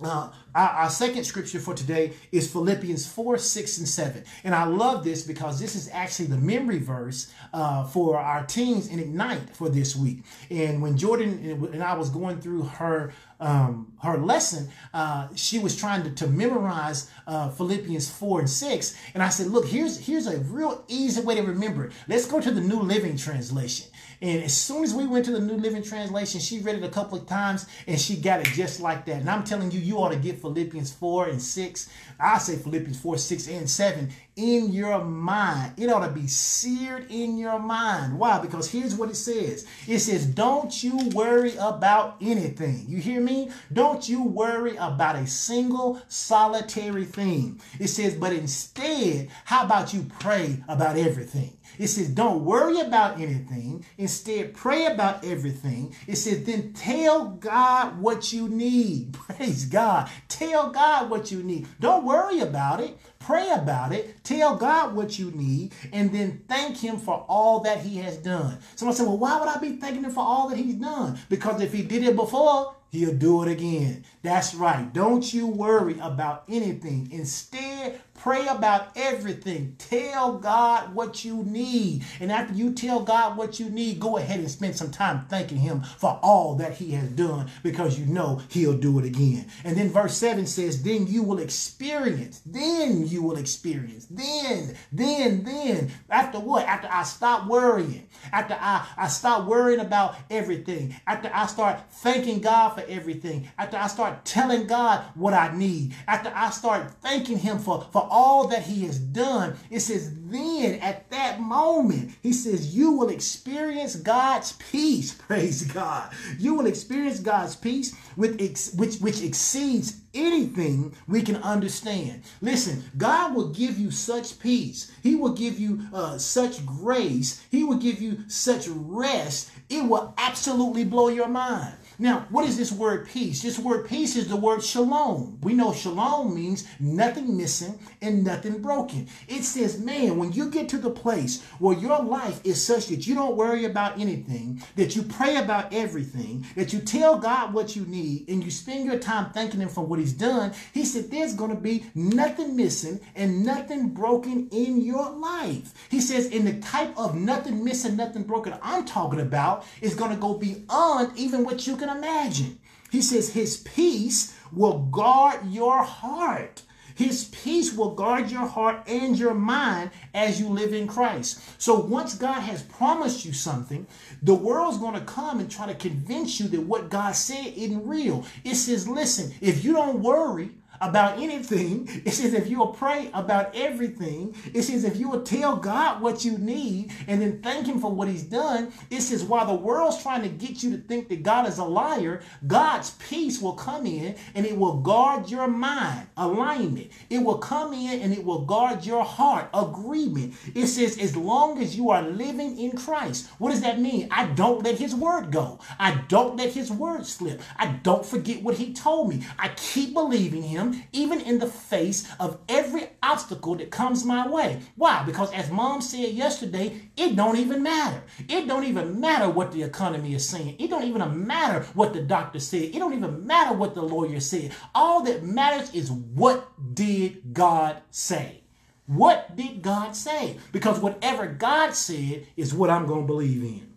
uh, Our, our, second scripture for today is Philippians 4, 6, and 7. And I love this because this is actually the memory verse uh, for our teens in Ignite for this week. And when Jordan and I was going through her um, her lesson, uh, she was trying to, to memorize uh, Philippians 4 and 6. And I said, look, here's, here's a real easy way to remember it. Let's go to the New Living Translation. And as soon as we went to the New Living Translation, she read it a couple of times and she got it just like that. And I'm telling you, you ought to get Philippians 4 and 6. I say Philippians 4, 6, and 7 in your mind. It ought to be seared in your mind. Why? Because here's what it says it says, Don't you worry about anything. You hear me? Don't you worry about a single solitary thing. It says, But instead, how about you pray about everything? It says, don't worry about anything. Instead, pray about everything. It says, then tell God what you need. Praise God. Tell God what you need. Don't worry about it. Pray about it. Tell God what you need. And then thank Him for all that He has done. Someone said, well, why would I be thanking Him for all that He's done? Because if He did it before, He'll do it again. That's right. Don't you worry about anything. Instead, pray about everything. Tell God what you need. And after you tell God what you need, go ahead and spend some time thanking Him for all that He has done because you know He'll do it again. And then verse 7 says, Then you will experience, then you will experience, then, then, then. After what? After I stop worrying, after I, I stop worrying about everything, after I start thanking God for everything, after I start telling God what I need, after I start thanking Him for, for all that He has done, it says, then at that moment, He says, you will experience God's peace. Praise God. You will experience God's peace with which, which exceeds anything we can understand. Listen, God will give you such peace. He will give you uh, such grace. He will give you such rest. It will absolutely blow your mind. Now, what is this word peace? This word peace is the word shalom. We know shalom means nothing missing and nothing broken. It says, man, when you get to the place where your life is such that you don't worry about anything, that you pray about everything, that you tell God what you need, and you spend your time thanking Him for what He's done, He said, there's going to be nothing missing and nothing broken in your life. He says, in the type of nothing missing, nothing broken I'm talking about is going to go beyond even what you can can imagine. He says his peace will guard your heart. His peace will guard your heart and your mind as you live in Christ. So once God has promised you something, the world's going to come and try to convince you that what God said isn't real. It says, listen, if you don't worry, about anything. It says if you will pray about everything. It says if you will tell God what you need and then thank Him for what He's done. It says while the world's trying to get you to think that God is a liar, God's peace will come in and it will guard your mind, alignment. It will come in and it will guard your heart, agreement. It says as long as you are living in Christ. What does that mean? I don't let His word go. I don't let His word slip. I don't forget what He told me. I keep believing Him even in the face of every obstacle that comes my way. Why? Because as mom said yesterday, it don't even matter. It don't even matter what the economy is saying. It don't even matter what the doctor said. It don't even matter what the lawyer said. All that matters is what did God say? What did God say? Because whatever God said is what I'm going to believe in.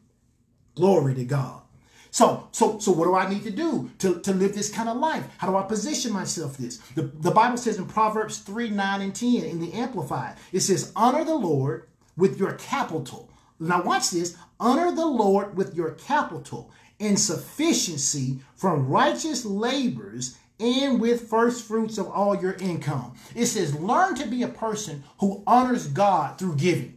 Glory to God. So, so, so what do I need to do to, to live this kind of life? How do I position myself this? The, the Bible says in Proverbs 3, 9, and 10 in the Amplified, it says, honor the Lord with your capital. Now watch this. Honor the Lord with your capital and sufficiency from righteous labors and with first fruits of all your income. It says, learn to be a person who honors God through giving.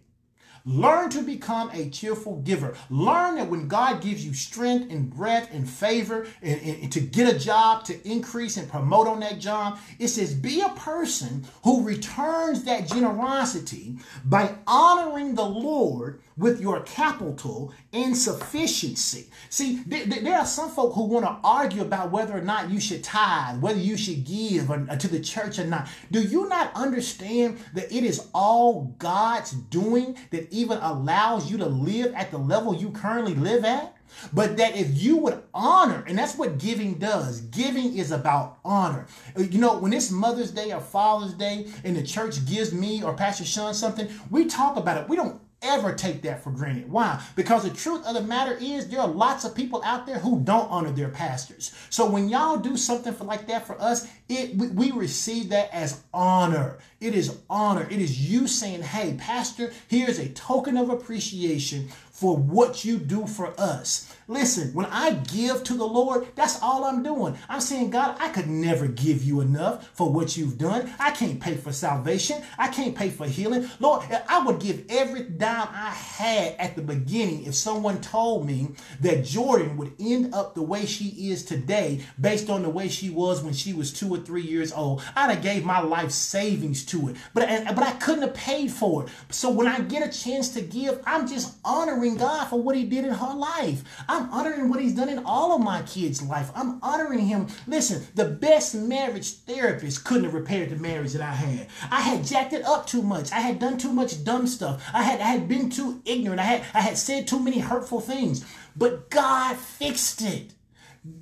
Learn to become a cheerful giver. Learn that when God gives you strength and breath and favor and, and, to get a job, to increase and promote on that job, it says be a person who returns that generosity by honoring the Lord with your capital and sufficiency. See, th- th- there are some folk who want to argue about whether or not you should tithe, whether you should give or, uh, to the church or not. Do you not understand that it is all God's doing, that even allows you to live at the level you currently live at. But that if you would honor, and that's what giving does. Giving is about honor. You know, when it's Mother's Day or Father's Day and the church gives me or Pastor Sean something, we talk about it. We don't ever take that for granted. Why? Because the truth of the matter is there are lots of people out there who don't honor their pastors. So when y'all do something for like that for us, it we, we receive that as honor. It is honor. It is you saying, "Hey, pastor, here's a token of appreciation for what you do for us." Listen, when I give to the Lord, that's all I'm doing. I'm saying, God, I could never give you enough for what you've done. I can't pay for salvation. I can't pay for healing. Lord, I would give every dime I had at the beginning if someone told me that Jordan would end up the way she is today based on the way she was when she was two or three years old. I'd have gave my life savings to it, but, but I couldn't have paid for it. So when I get a chance to give, I'm just honoring God for what he did in her life. I'm I'm honoring what he's done in all of my kids' life. I'm honoring him. Listen, the best marriage therapist couldn't have repaired the marriage that I had. I had jacked it up too much. I had done too much dumb stuff. I had I had been too ignorant. I had I had said too many hurtful things. But God fixed it.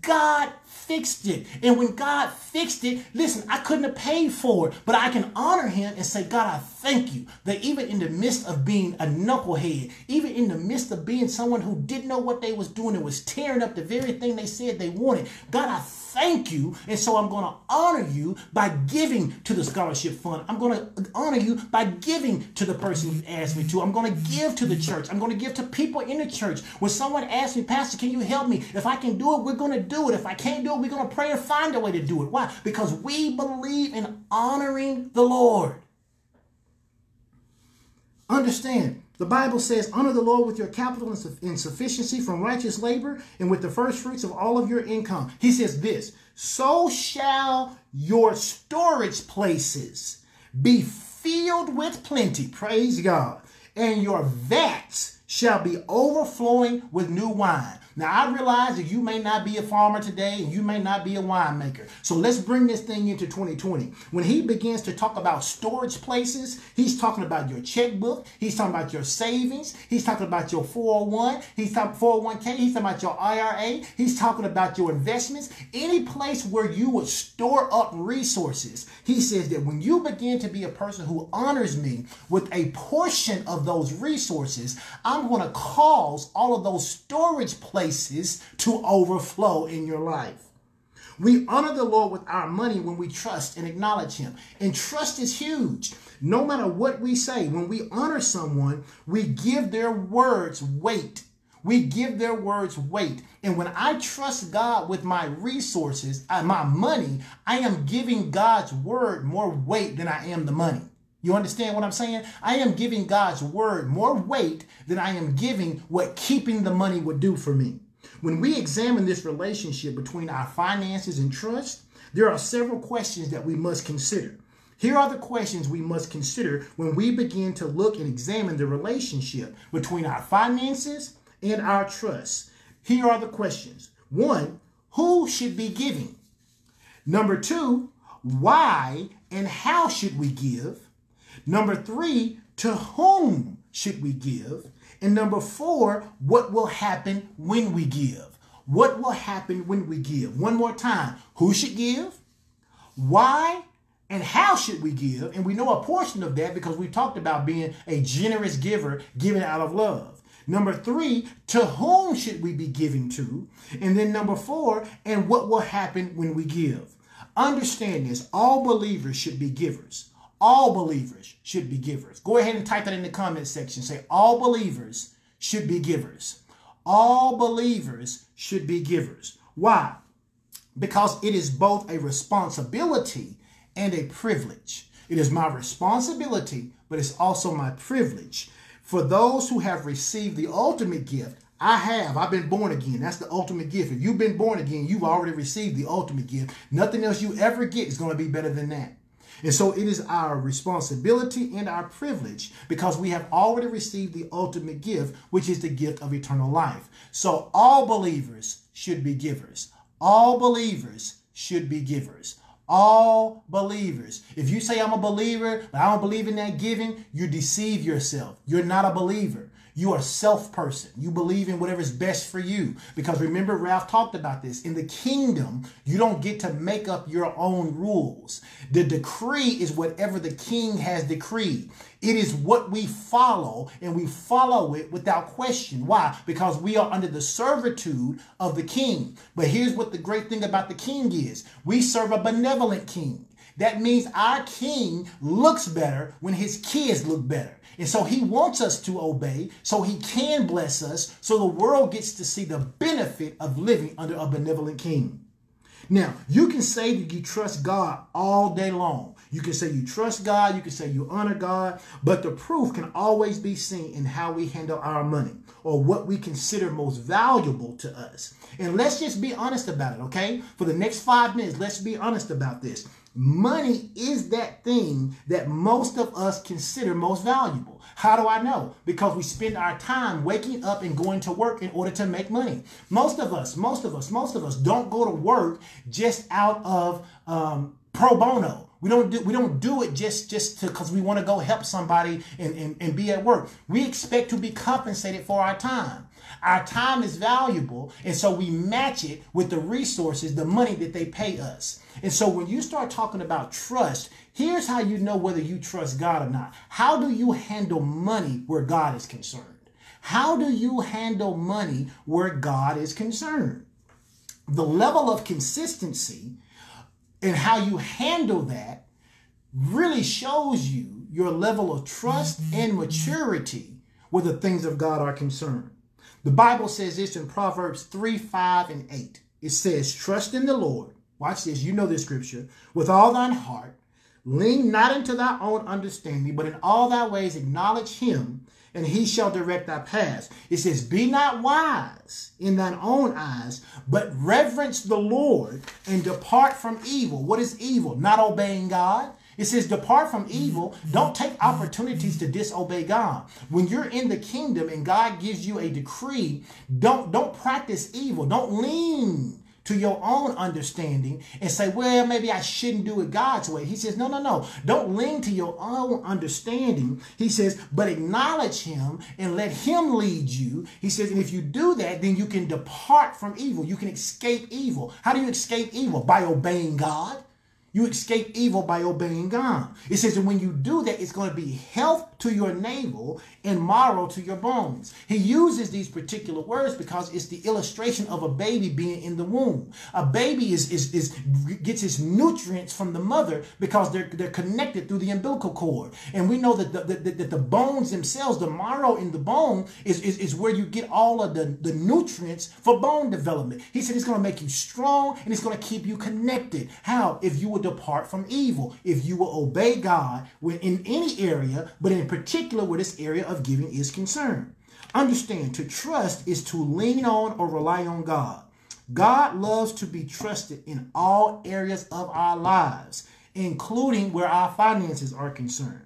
God fixed it. And when God fixed it, listen, I couldn't have paid for it, but I can honor him and say, God, I thank you that even in the midst of being a knucklehead, even in the midst of being someone who didn't know what they was doing and was tearing up the very thing they said they wanted, God, I thank you. And so I'm going to honor you by giving to the scholarship fund. I'm going to honor you by giving to the person you asked me to. I'm going to give to the church. I'm going to give to people in the church. When someone asks me, Pastor, can you help me? If I can do it, we're going to do it. If I can't do it, we're going to pray and find a way to do it. Why? Because we believe in honoring the Lord. Understand, the Bible says, honor the Lord with your capital and sufficiency from righteous labor and with the first fruits of all of your income. He says this, so shall your storage places be filled with plenty. Praise God. And your vats shall be overflowing with new wine. Now, I realize that you may not be a farmer today and you may not be a winemaker. So let's bring this thing into 2020. When he begins to talk about storage places, he's talking about your checkbook. He's talking about your savings. He's talking about your 401. He's talking 401k. He's talking about your IRA. He's talking about your investments. Any place where you would store up resources. He says that when you begin to be a person who honors me with a portion of those resources, I'm going to cause all of those storage places places to overflow in your life. We honor the Lord with our money when we trust and acknowledge Him. And trust is huge. No matter what we say, when we honor someone, we give their words weight. We give their words weight. And when I trust God with my resources, uh, my money, I am giving God's word more weight than I am the money. You understand what I'm saying? I am giving God's word more weight than I am giving what keeping the money would do for me. When we examine this relationship between our finances and trust, there are several questions that we must consider. Here are the questions we must consider when we begin to look and examine the relationship between our finances and our trust. Here are the questions. One, who should be giving? Number two, why and how should we give? Number three, to whom should we give? And number four, what will happen when we give? What will happen when we give? One more time. Who should give? Why? And how should we give? And we know a portion of that because we talked about being a generous giver, giving out of love. Number three, to whom should we be giving to? And then number four, and what will happen when we give? Understand this all believers should be givers. All believers should be givers. Go ahead and type that in the comment section. Say, all believers should be givers. All believers should be givers. Why? Because it is both a responsibility and a privilege. It is my responsibility, but it's also my privilege. For those who have received the ultimate gift, I have. I've been born again. That's the ultimate gift. If you've been born again, you've already received the ultimate gift. Nothing else you ever get is going to be better than that. And so it is our responsibility and our privilege because we have already received the ultimate gift, which is the gift of eternal life. So all believers should be givers. All believers should be givers. All believers. If you say I'm a believer, but I don't believe in that giving, you deceive yourself. You're not a believer. You are self person. You believe in whatever is best for you. Because remember, Ralph talked about this. In the kingdom, you don't get to make up your own rules. The decree is whatever the king has decreed. It is what we follow, and we follow it without question. Why? Because we are under the servitude of the king. But here's what the great thing about the king is we serve a benevolent king. That means our king looks better when his kids look better. And so he wants us to obey so he can bless us so the world gets to see the benefit of living under a benevolent king. Now, you can say that you trust God all day long. You can say you trust God, you can say you honor God, but the proof can always be seen in how we handle our money or what we consider most valuable to us. And let's just be honest about it, okay? For the next five minutes, let's be honest about this. Money is that thing that most of us consider most valuable. How do I know? Because we spend our time waking up and going to work in order to make money. Most of us, most of us, most of us don't go to work just out of um, pro bono. We don't do we don't do it just just because we want to go help somebody and, and, and be at work. We expect to be compensated for our time. Our time is valuable, and so we match it with the resources, the money that they pay us. And so when you start talking about trust, here's how you know whether you trust God or not. How do you handle money where God is concerned? How do you handle money where God is concerned? The level of consistency and how you handle that really shows you your level of trust and maturity where the things of God are concerned. The Bible says this in Proverbs 3, 5, and 8. It says, Trust in the Lord Watch this. You know this scripture. With all thine heart, lean not into thy own understanding, but in all thy ways acknowledge him, and he shall direct thy paths. It says, Be not wise in thine own eyes, but reverence the Lord and depart from evil. What is evil? Not obeying God. It says, Depart from evil. Don't take opportunities to disobey God. When you're in the kingdom and God gives you a decree, don't, don't practice evil. Don't lean to your own understanding and say, well, maybe I shouldn't do it God's way. He says, no, no, no. Don't lean to your own understanding. He says, but acknowledge him and let him lead you. He says, and if you do that, then you can depart from evil. You can escape evil. How do you escape evil? By obeying God. You escape evil by obeying God. It says that when you do that, it's going to be health to your navel and marrow to your bones. He uses these particular words because it's the illustration of a baby being in the womb. A baby is, is, is gets its nutrients from the mother because they're, they're connected through the umbilical cord. And we know that the, the, the, the bones themselves, the marrow in the bone, is, is, is where you get all of the, the nutrients for bone development. He said it's going to make you strong and it's going to keep you connected. How? If you will depart from evil, if you will obey God when in any area, but in particular where this area of giving is concerned. Understand, to trust is to lean on or rely on God. God loves to be trusted in all areas of our lives, including where our finances are concerned.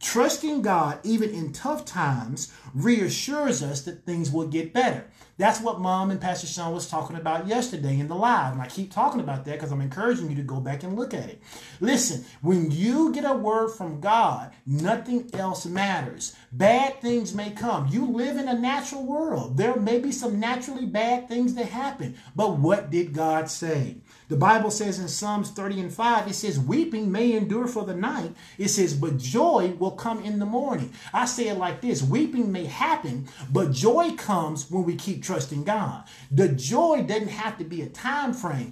Trusting God, even in tough times, reassures us that things will get better. That's what Mom and Pastor Sean was talking about yesterday in the live. And I keep talking about that because I'm encouraging you to go back and look at it. Listen, when you get a word from God, nothing else matters. Bad things may come. You live in a natural world. There may be some naturally bad things that happen. But what did God say? The Bible says in Psalms 30 and 5, it says, Weeping may endure for the night. It says, But joy will come in the morning. I say it like this Weeping may happen, but joy comes when we keep trusting God. The joy doesn't have to be a time frame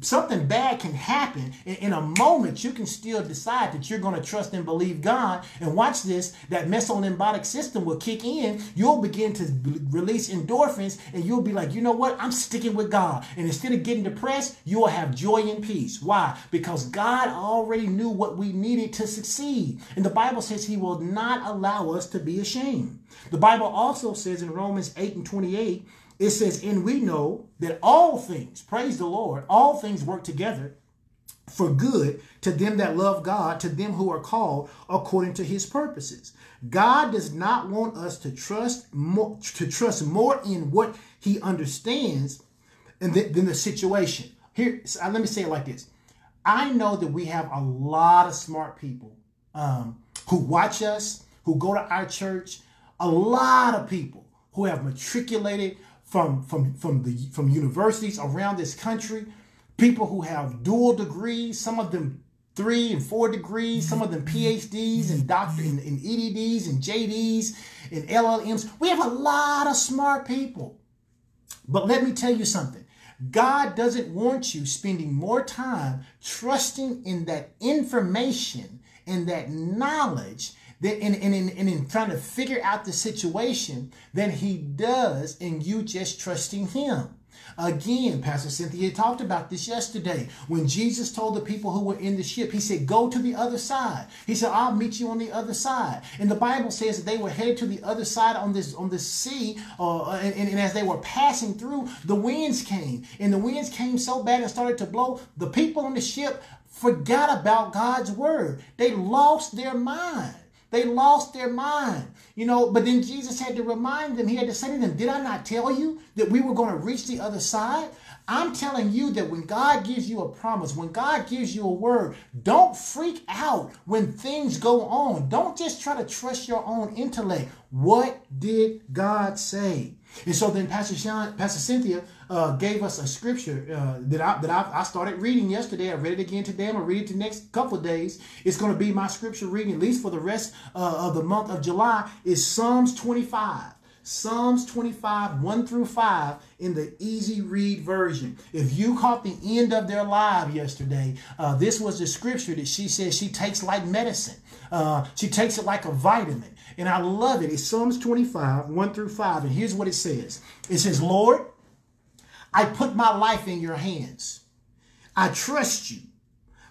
something bad can happen in, a moment you can still decide that you're going to trust and believe god and watch this that mesolimbic system will kick in you'll begin to release endorphins and you'll be like you know what i'm sticking with god and instead of getting depressed you'll have joy and peace why because god already knew what we needed to succeed and the bible says he will not allow us to be ashamed the bible also says in romans 8 and 28 it says, and we know that all things, praise the Lord, all things work together for good to them that love God, to them who are called according to his purposes. God does not want us to trust more, to trust more in what he understands than the situation. Here, let me say it like this. I know that we have a lot of smart people um, who watch us, who go to our church, a lot of people who have matriculated from, from, from, the, from universities around this country, people who have dual degrees, some of them three and four degrees, some of them PhDs and doctor and, and EDDs and JDs and LLMs. We have a lot of smart people. But let me tell you something. God doesn't want you spending more time trusting in that information and that knowledge that in, in, in, in, in trying to figure out the situation than he does in you just trusting him. Again, Pastor Cynthia talked about this yesterday. When Jesus told the people who were in the ship, he said, Go to the other side. He said, I'll meet you on the other side. And the Bible says that they were headed to the other side on this on the sea, uh, and, and, and as they were passing through, the winds came. And the winds came so bad and started to blow. The people on the ship forgot about God's word. They lost their mind. They lost their mind, you know. But then Jesus had to remind them, he had to say to them, Did I not tell you that we were going to reach the other side? I'm telling you that when God gives you a promise, when God gives you a word, don't freak out when things go on. Don't just try to trust your own intellect. What did God say? And so then Pastor Sean, Pastor Cynthia uh, gave us a scripture uh, that I that I, I, started reading yesterday. I read it again today. I'm gonna read it the next couple days. It's gonna be my scripture reading at least for the rest uh, of the month of July. Is Psalms 25. Psalms 25, 1 through 5 in the easy read version. If you caught the end of their live yesterday, uh, this was the scripture that she says she takes like medicine. Uh, she takes it like a vitamin. And I love it. It's Psalms 25, 1 through 5. And here's what it says It says, Lord, I put my life in your hands. I trust you,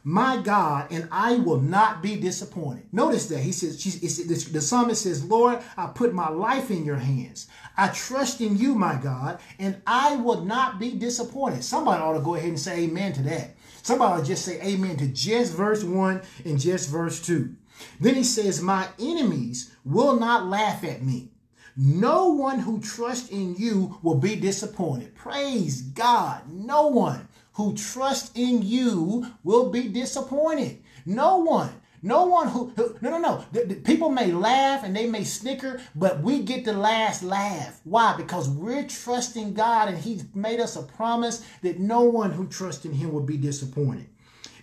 my God, and I will not be disappointed. Notice that he says, the psalmist says, Lord, I put my life in your hands. I trust in you, my God, and I will not be disappointed. Somebody ought to go ahead and say amen to that. Somebody ought to just say amen to just verse 1 and just verse 2. Then he says, My enemies will not laugh at me. No one who trusts in you will be disappointed. Praise God. No one who trusts in you will be disappointed. No one. No one who, who no, no, no. The, the, people may laugh and they may snicker, but we get the last laugh. Why? Because we're trusting God and He's made us a promise that no one who trusts in Him will be disappointed.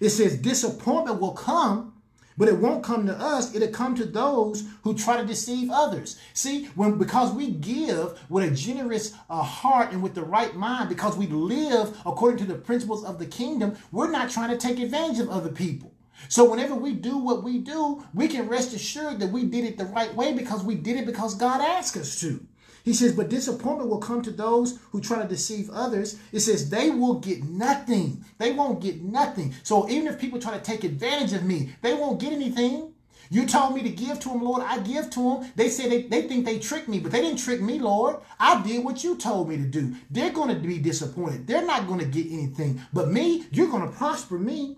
It says disappointment will come but it won't come to us, it'll come to those who try to deceive others. See, when because we give with a generous uh, heart and with the right mind, because we live according to the principles of the kingdom, we're not trying to take advantage of other people. So whenever we do what we do, we can rest assured that we did it the right way because we did it because God asked us to. He says, but disappointment will come to those who try to deceive others. It says they will get nothing. They won't get nothing. So even if people try to take advantage of me, they won't get anything. You told me to give to them, Lord. I give to them. They say they, they think they tricked me, but they didn't trick me, Lord. I did what you told me to do. They're going to be disappointed. They're not going to get anything. But me, you're going to prosper me.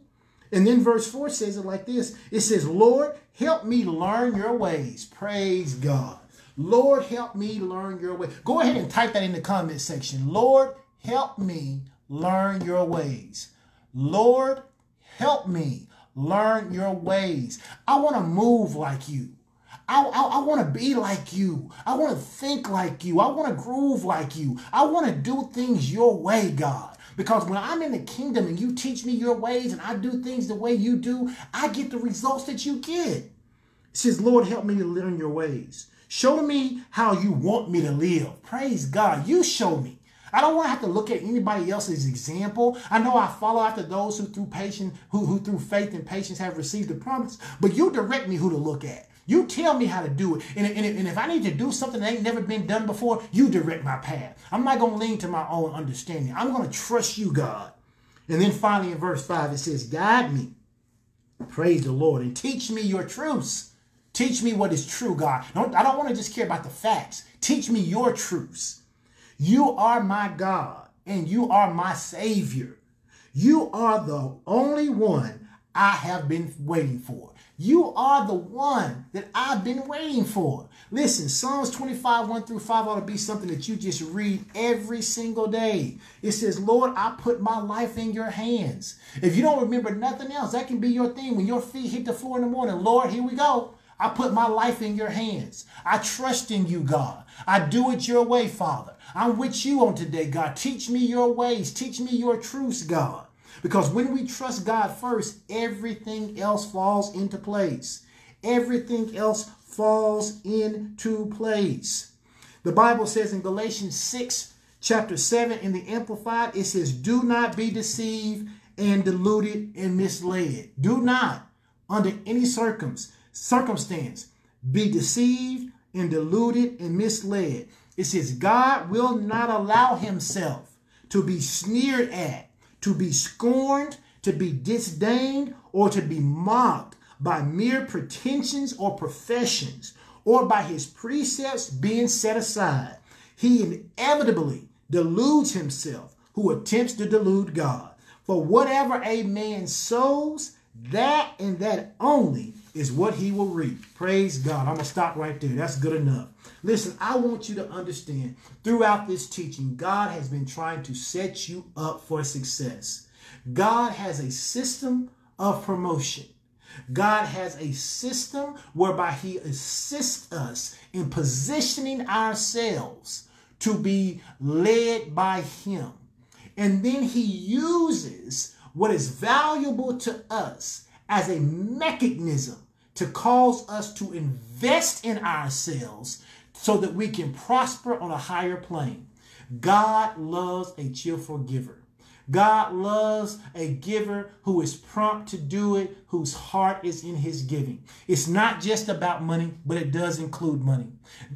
And then verse 4 says it like this It says, Lord, help me learn your ways. Praise God. Lord, help me learn your way. Go ahead and type that in the comment section. Lord, help me learn your ways. Lord, help me learn your ways. I want to move like you. I, I, I want to be like you. I want to think like you. I want to groove like you. I want to do things your way, God. Because when I'm in the kingdom and you teach me your ways and I do things the way you do, I get the results that you get. It says, Lord, help me to learn your ways. Show me how you want me to live. Praise God. You show me. I don't want to have to look at anybody else's example. I know I follow after those who through patience, who, who through faith and patience have received the promise, but you direct me who to look at. You tell me how to do it. And, and, and if I need to do something that ain't never been done before, you direct my path. I'm not going to lean to my own understanding. I'm going to trust you, God. And then finally in verse 5, it says, Guide me, praise the Lord, and teach me your truths. Teach me what is true, God. Don't, I don't want to just care about the facts. Teach me your truths. You are my God and you are my Savior. You are the only one I have been waiting for. You are the one that I've been waiting for. Listen, Psalms 25, 1 through 5 ought to be something that you just read every single day. It says, Lord, I put my life in your hands. If you don't remember nothing else, that can be your thing. When your feet hit the floor in the morning, Lord, here we go. I put my life in your hands. I trust in you, God. I do it your way, Father. I'm with you on today, God. Teach me your ways. Teach me your truths, God. Because when we trust God first, everything else falls into place. Everything else falls into place. The Bible says in Galatians 6, chapter 7, in the Amplified, it says, Do not be deceived and deluded and misled. Do not, under any circumstance, circumstance, be deceived and deluded and misled. It says, God will not allow himself to be sneered at, to be scorned, to be disdained, or to be mocked by mere pretensions or professions, or by his precepts being set aside. He inevitably deludes himself who attempts to delude God. For whatever a man sows, that and that only is what he will reap. Praise God. I'm going to stop right there. That's good enough. Listen, I want you to understand throughout this teaching, God has been trying to set you up for success. God has a system of promotion. God has a system whereby he assists us in positioning ourselves to be led by him. And then he uses what is valuable to us as a mechanism to cause us to invest in ourselves so that we can prosper on a higher plane. God loves a cheerful giver. God loves a giver who is prompt to do it, whose heart is in his giving. It's not just about money, but it does include money.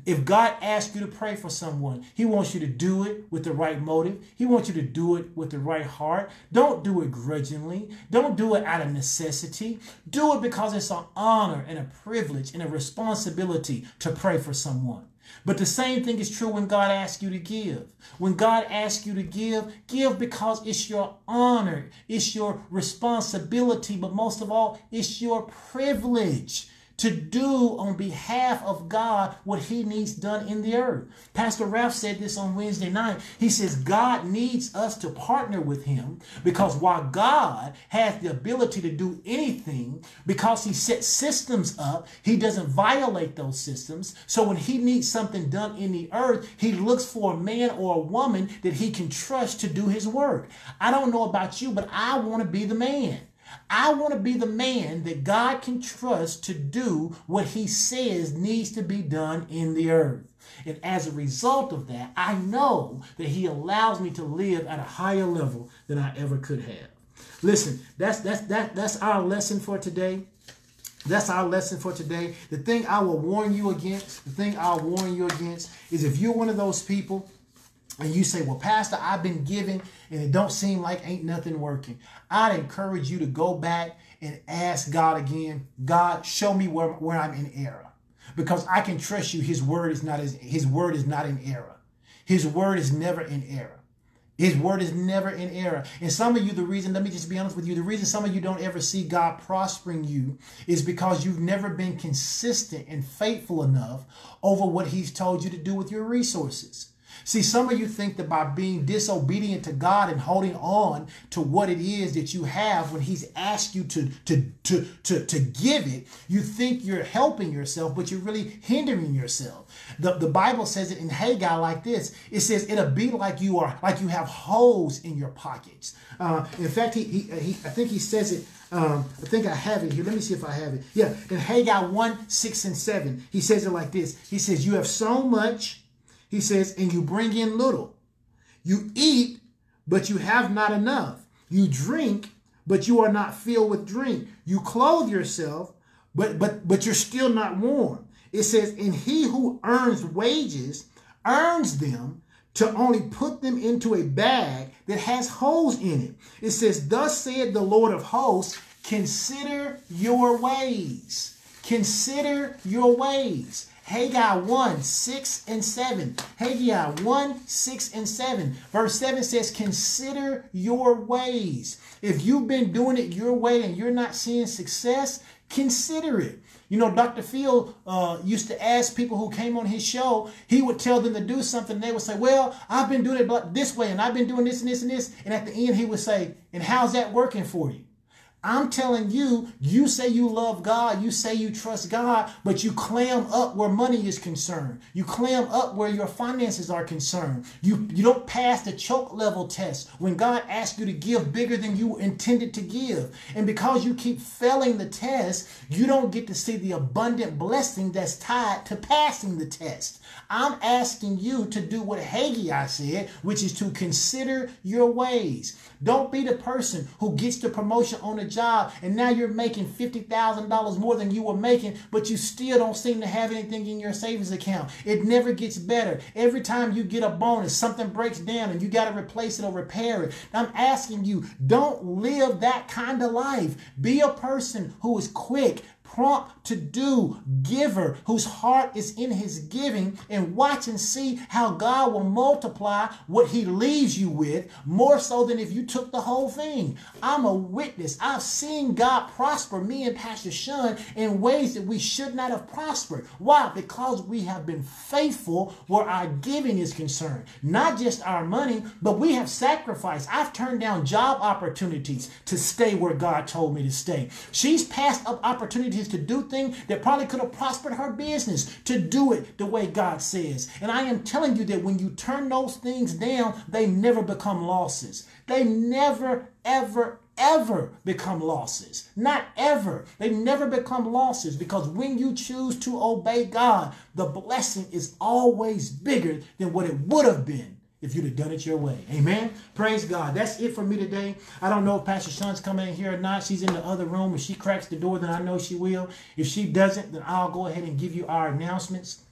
If God asks you to pray for someone, he wants you to do it with the right motive. He wants you to do it with the right heart. Don't do it grudgingly. Don't do it out of necessity. Do it because it's an honor and a privilege and a responsibility to pray for someone. But the same thing is true when God asks you to give. When God asks you to give, give because it's your honor, it's your responsibility, but most of all, it's your privilege to do on behalf of God what he needs done in the earth. Pastor Ralph said this on Wednesday night. He says God needs us to partner with him because while God has the ability to do anything, because he sets systems up, he doesn't violate those systems. So when he needs something done in the earth, he looks for a man or a woman that he can trust to do his work. I don't know about you, but I want to be the man. I want to be the man that God can trust to do what he says needs to be done in the earth. And as a result of that, I know that he allows me to live at a higher level than I ever could have. Listen, that's that's that that's our lesson for today. That's our lesson for today. The thing I will warn you against, the thing I'll warn you against is if you're one of those people and you say, well, Pastor, I've been giving and it don't seem like ain't nothing working. I'd encourage you to go back and ask God again, God, show me where, where I'm in error. Because I can trust you, his word is not his, his word is not in error. His word is never in error. His word is never in error. And some of you, the reason, let me just be honest with you, the reason some of you don't ever see God prospering you is because you've never been consistent and faithful enough over what he's told you to do with your resources. See, some of you think that by being disobedient to God and holding on to what it is that you have when He's asked you to, to, to, to, to give it, you think you're helping yourself, but you're really hindering yourself. The, the Bible says it in Haggai like this. It says it'll be like you are, like you have holes in your pockets. Uh, in fact, he, he, he, I think he says it um, I think I have it here. Let me see if I have it. Yeah, in Haggai 1, 6, and 7, he says it like this. He says, You have so much he says, and you bring in little. You eat, but you have not enough. You drink, but you are not filled with drink. You clothe yourself, but but but you're still not warm. It says, and he who earns wages earns them to only put them into a bag that has holes in it. It says, Thus said the Lord of hosts, consider your ways. Consider your ways. Haggai 1, 6 and 7. Haggai 1, 6 and 7. Verse 7 says, Consider your ways. If you've been doing it your way and you're not seeing success, Consider it. You know, Dr. Phil uh, used to ask people who came on his show, he would tell them to do something. And they would say, Well, I've been doing it this way, and I've been doing this and this and this. And at the end, he would say, And how's that working for you? I'm telling you, you say you love God, you say you trust God, but you clam up where money is concerned. You clam up where your finances are concerned. You, you don't pass the choke level test when God asks you to give bigger than you intended to give. And because you keep failing the test, you don't get to see the abundant blessing that's tied to passing the test. I'm asking you to do what Haggai said, which is to consider your ways. Don't be the person who gets the promotion on the job and now you're making $50,000 more than you were making, but you still don't seem to have anything in your savings account. It never gets better. Every time you get a bonus, something breaks down and you got to replace it or repair it. I'm asking you, don't live that kind of life. Be a person who is quick prompt to do giver whose heart is in his giving and watch and see how God will multiply what he leaves you with more so than if you took the whole thing. I'm a witness. I've seen God prosper me and Pastor Sean in ways that we should not have prospered. Why? Because we have been faithful where our giving is concerned. Not just our money, but we have sacrificed. I've turned down job opportunities to stay where God told me to stay. She's passed up opportunities to do things that probably could have prospered her business, to do it the way God says. And I am telling you that when you turn those things down, they never become losses. They never, ever, ever become losses. Not ever. They never become losses because when you choose to obey God, the blessing is always bigger than what it would have been if you'd have done it your way. Amen. Praise God. That's it for me today. I don't know if Pastor Sean's coming in here or not. She's in the other room. If she cracks the door, then I know she will. If she doesn't, then I'll go ahead and give you our announcements.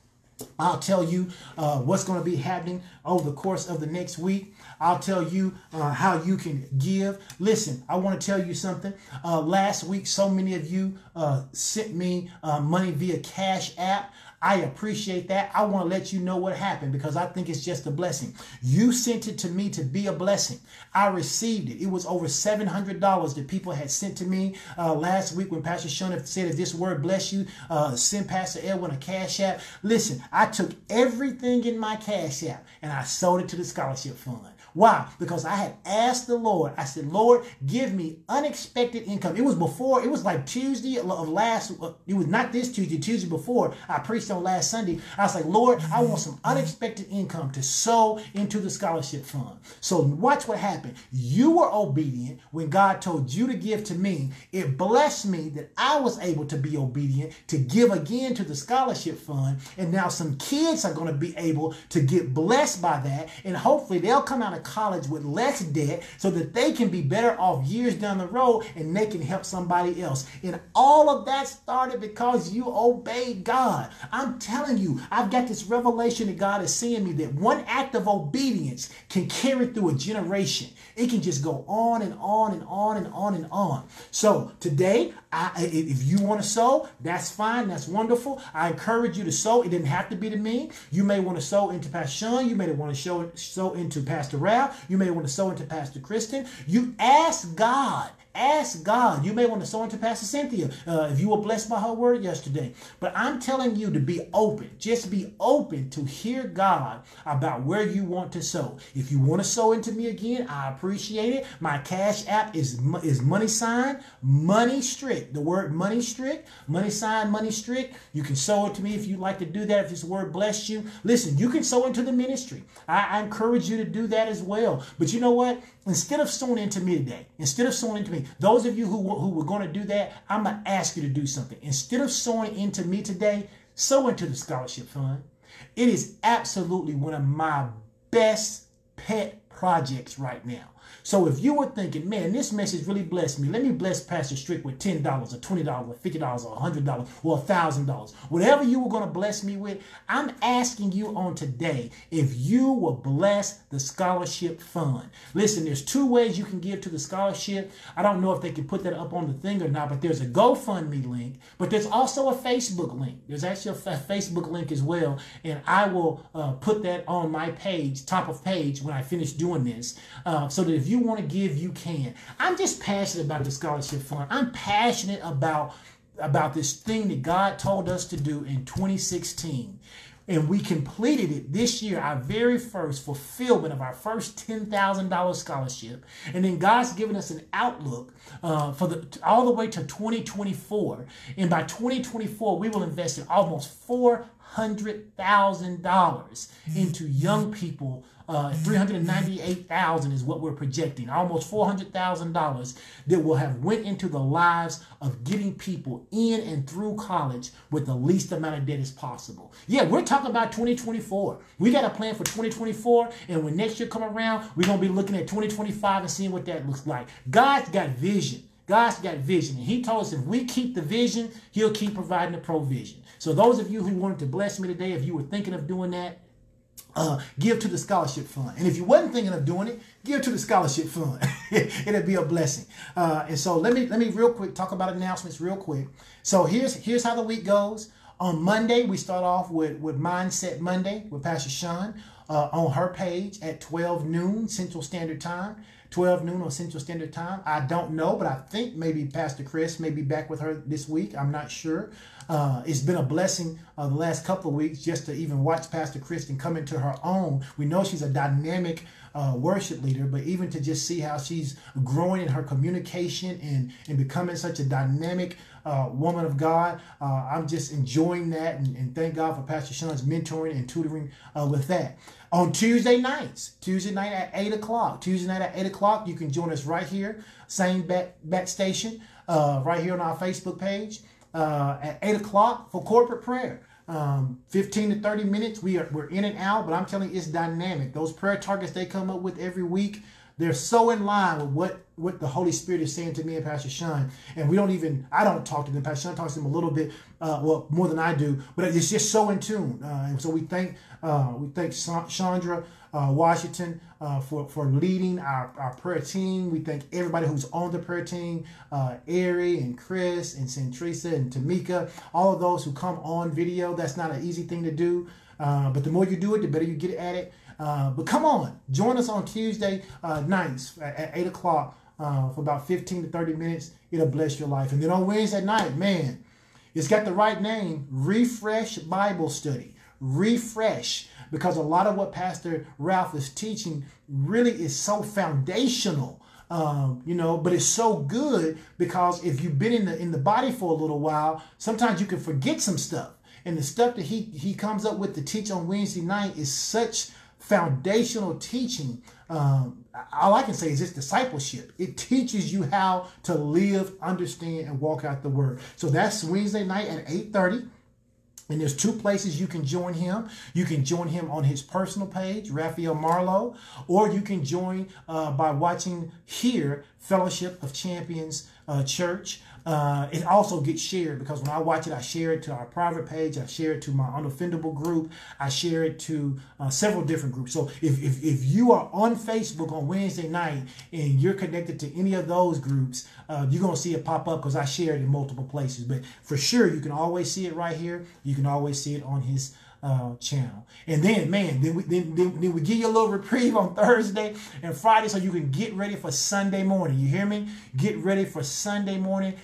I'll tell you uh, what's going to be happening over the course of the next week. I'll tell you uh, how you can give. Listen, I want to tell you something. Uh, last week, so many of you uh, sent me uh, money via Cash App. I appreciate that. I want to let you know what happened because I think it's just a blessing. You sent it to me to be a blessing. I received it. It was over $700 that people had sent to me uh, last week when Pastor Sean said, if this word bless you, uh, send Pastor Edwin a cash app. Listen, I took everything in my cash app and I sold it to the scholarship fund. Why? Because I had asked the Lord, I said, Lord, give me unexpected income. It was before, it was like Tuesday of last, it was not this Tuesday, Tuesday before I preached on last Sunday. I was like, Lord, I want some unexpected income to sow into the scholarship fund. So watch what happened. You were obedient when God told you to give to me. It blessed me that I was able to be obedient to give again to the scholarship fund. And now some kids are going to be able to get blessed by that. And hopefully they'll come out of college with less debt so that they can be better off years down the road and they can help somebody else. And all of that started because you obeyed God. I'm telling you, I've got this revelation that God is seeing me that one act of obedience can carry through a generation. It can just go on and on and on and on and on. So today, I, if you want to sow, that's fine. That's wonderful. I encourage you to sow. It didn't have to be to me. You may want to sow into Pastor Sean. You may want to sow, sow into Pastor Ralph. You may want to sow into Pastor Kristen. You ask God Ask God. You may want to sow into Pastor Cynthia uh, if you were blessed by her word yesterday. But I'm telling you to be open. Just be open to hear God about where you want to sow. If you want to sow into me again, I appreciate it. My cash app is, is money sign, money strict. The word money strict, money sign, money strict. You can sow it to me if you'd like to do that. If this word bless you. Listen, you can sow into the ministry. I, I encourage you to do that as well. But you know what? Instead of sowing into me today, instead of sowing into me, those of you who, who were going to do that, I'm going to ask you to do something. Instead of sowing into me today, sow into the scholarship fund. It is absolutely one of my best pet projects right now. So if you were thinking, man, this message really blessed me, let me bless Pastor Strick with $10 or $20 or $50 or $100 or $1,000. Whatever you were going to bless me with, I'm asking you on today if you will bless the scholarship fund. Listen, there's two ways you can give to the scholarship. I don't know if they can put that up on the thing or not, but there's a GoFundMe link, but there's also a Facebook link. There's actually a Facebook link as well, and I will uh, put that on my page, top of page, when I finish doing this, uh, so that if you you want to give, you can. I'm just passionate about the scholarship fund. I'm passionate about about this thing that God told us to do in 2016 and we completed it this year, our very first fulfillment of our first $10,000 scholarship. And then God's given us an outlook uh, for the all the way to 2024. And by 2024, we will invest in almost $400,000 into young people uh, 398,000 is what we're projecting, almost $400,000 that will have went into the lives of getting people in and through college with the least amount of debt as possible. Yeah, we're talking about 2024. We got a plan for 2024, and when next year come around, we're to be looking at 2025 and seeing what that looks like. God's got vision. God's got vision. And he told us if we keep the vision, he'll keep providing the provision. So those of you who wanted to bless me today, if you were thinking of doing that, uh, give to the scholarship fund. And if you wasn't thinking of doing it, give to the scholarship fund. It'll be a blessing. Uh, and so let me let me real quick talk about announcements real quick. So here's here's how the week goes. On Monday, we start off with, with Mindset Monday with Pastor Sean uh, on her page at 12 noon Central Standard Time. 12 noon on Central Standard Time. I don't know, but I think maybe Pastor Chris may be back with her this week. I'm not sure. Uh, it's been a blessing uh, the last couple of weeks just to even watch Pastor Kristen come into her own. We know she's a dynamic uh, worship leader, but even to just see how she's growing in her communication and, and becoming such a dynamic uh, woman of God, uh, I'm just enjoying that and, and, thank God for Pastor Sean's mentoring and tutoring uh, with that. On Tuesday nights, Tuesday night at 8 o'clock, Tuesday night at 8 o'clock, you can join us right here, same back, back station, right here on our Facebook page uh, at 8 o'clock for corporate prayer. Um, 15 to 30 minutes. We are, we're in and out, but I'm telling you, it's dynamic. Those prayer targets they come up with every week, they're so in line with what, what the Holy Spirit is saying to me and Pastor Sean. And we don't even, I don't talk to them. Pastor Sean talks to them a little bit, uh, well, more than I do, but it's just so in tune. Uh, and so we thank, uh, we thank Chandra uh, Washington uh, for, for leading our, our prayer team. We thank everybody who's on the prayer team, uh, Ari and Chris and Centrisa and Tamika, all of those who come on video. That's not an easy thing to do, uh, but the more you do it, the better you get at it. Uh, but come on, join us on Tuesday uh, nights at, at 8 o'clock uh, for about 15 to 30 minutes. It'll bless your life. And then on Wednesday night, man, it's got the right name Refresh Bible Study. Refresh because a lot of what Pastor Ralph is teaching really is so foundational. Um, you know, but it's so good because if you've been in the in the body for a little while, sometimes you can forget some stuff. And the stuff that he he comes up with to teach on Wednesday night is such foundational teaching. Um, all I can say is it's discipleship. It teaches you how to live, understand, and walk out the word. So that's Wednesday night at 8:30. And there's two places you can join him. You can join him on his personal page, Raphael Marlowe, or you can join uh, by watching here, Fellowship of Champions uh, Church. Uh, it also gets shared because when I watch it, I share it to our private page, I share it to my unoffendable group, I share it to uh, several different groups. So if, if, if you are on Facebook on Wednesday night and you're connected to any of those groups, uh, you're going to see it pop up because I share it in multiple places. But for sure, you can always see it right here. You can always see it on his uh, channel. And then, man, then we then, then, then we give you a little reprieve on Thursday and Friday so you can get ready for Sunday morning. You hear me? Get ready for Sunday morning,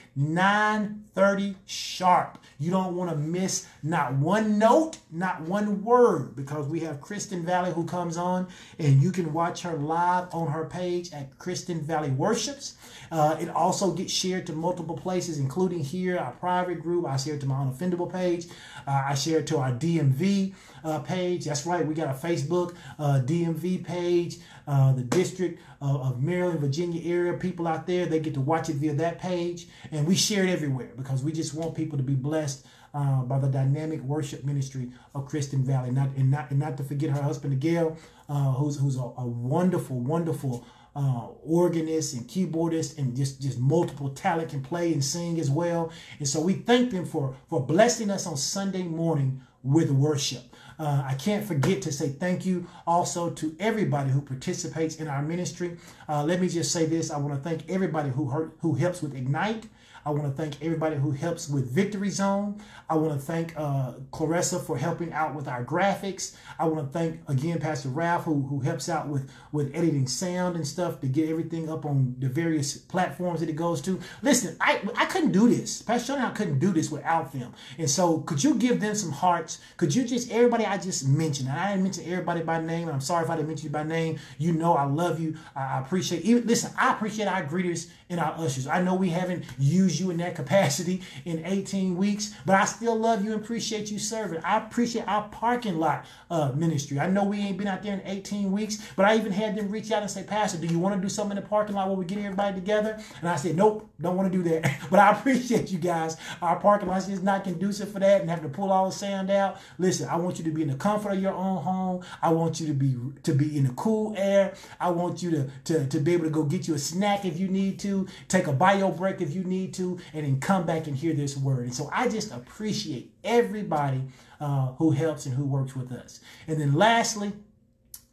9:30 sharp. You don't want to miss not one note, not one word, because we have Kristen Valley who comes on, and you can watch her live on her page at Kristen Valley Worships. Uh, it also gets shared to multiple places, including here, our private group. I share it to my unoffendable page. Uh, I share it to our DMV uh, page. That's right, we got a Facebook uh, DMV page. Uh, the district of, of, Maryland, Virginia area, people out there, they get to watch it via that page. And we share it everywhere because we just want people to be blessed uh, by the dynamic worship ministry of Kristen Valley. Not, and, not, and not to forget her husband, Gail, uh, who's, who's a, a wonderful, wonderful uh, organist and keyboardist and just, just multiple talent can play and sing as well. And so we thank them for, for blessing us on Sunday morning with worship. Uh, I can't forget to say thank you also to everybody who participates in our ministry. Uh, let me just say this. I want to thank everybody who, who helps with Ignite. I want to thank everybody who helps with Victory Zone. I want to thank uh, Clarissa for helping out with our graphics. I want to thank again Pastor Ralph who, who helps out with, with editing sound and stuff to get everything up on the various platforms that it goes to. Listen, I, I couldn't do this. Pastor Sean I couldn't do this without them. And so could you give them some hearts? Could you just, everybody I just mentioned, I didn't mention everybody by name, I'm sorry if I didn't mention you by name. You know I love you. I appreciate, even, listen, I appreciate our greeters and our ushers. I know we haven't used you in that capacity in 18 weeks, but I still love you and appreciate you serving. I appreciate our parking lot uh, ministry. I know we ain't been out there in 18 weeks, but I even had them reach out and say, Pastor, do you want to do something in the parking lot where we get everybody together? And I said, Nope, don't want to do that. but I appreciate you guys. Our parking lot is not conducive for that and having to pull all the sand out. Listen, I want you to be in the comfort of your own home. I want you to be to be in the cool air. I want you to, to, to be able to go get you a snack if you need to, take a bio break if you need to, and then come back and hear this word. And so I just appreciate everybody uh, who helps and who works with us. And then lastly,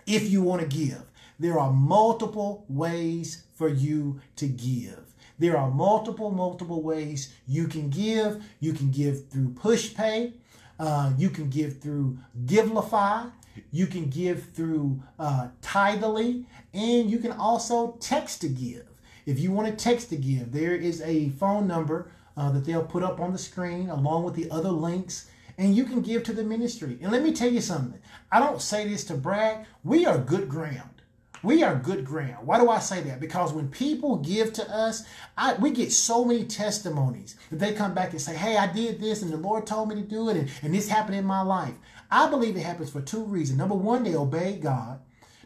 if you want to give, there are multiple ways for you to give. There are multiple, multiple ways you can give. You can give through PushPay. Uh, you can give through Givelify. You can give through uh, Tithely. And you can also text to give. If you want to text to give, there is a phone number uh, that they'll put up on the screen along with the other links and you can give to the ministry. And let me tell you something. I don't say this to brag. We are good ground. We are good ground. Why do I say that? Because when people give to us, I, we get so many testimonies that they come back and say, hey, I did this and the Lord told me to do it and, and this happened in my life. I believe it happens for two reasons. Number one, they obey God.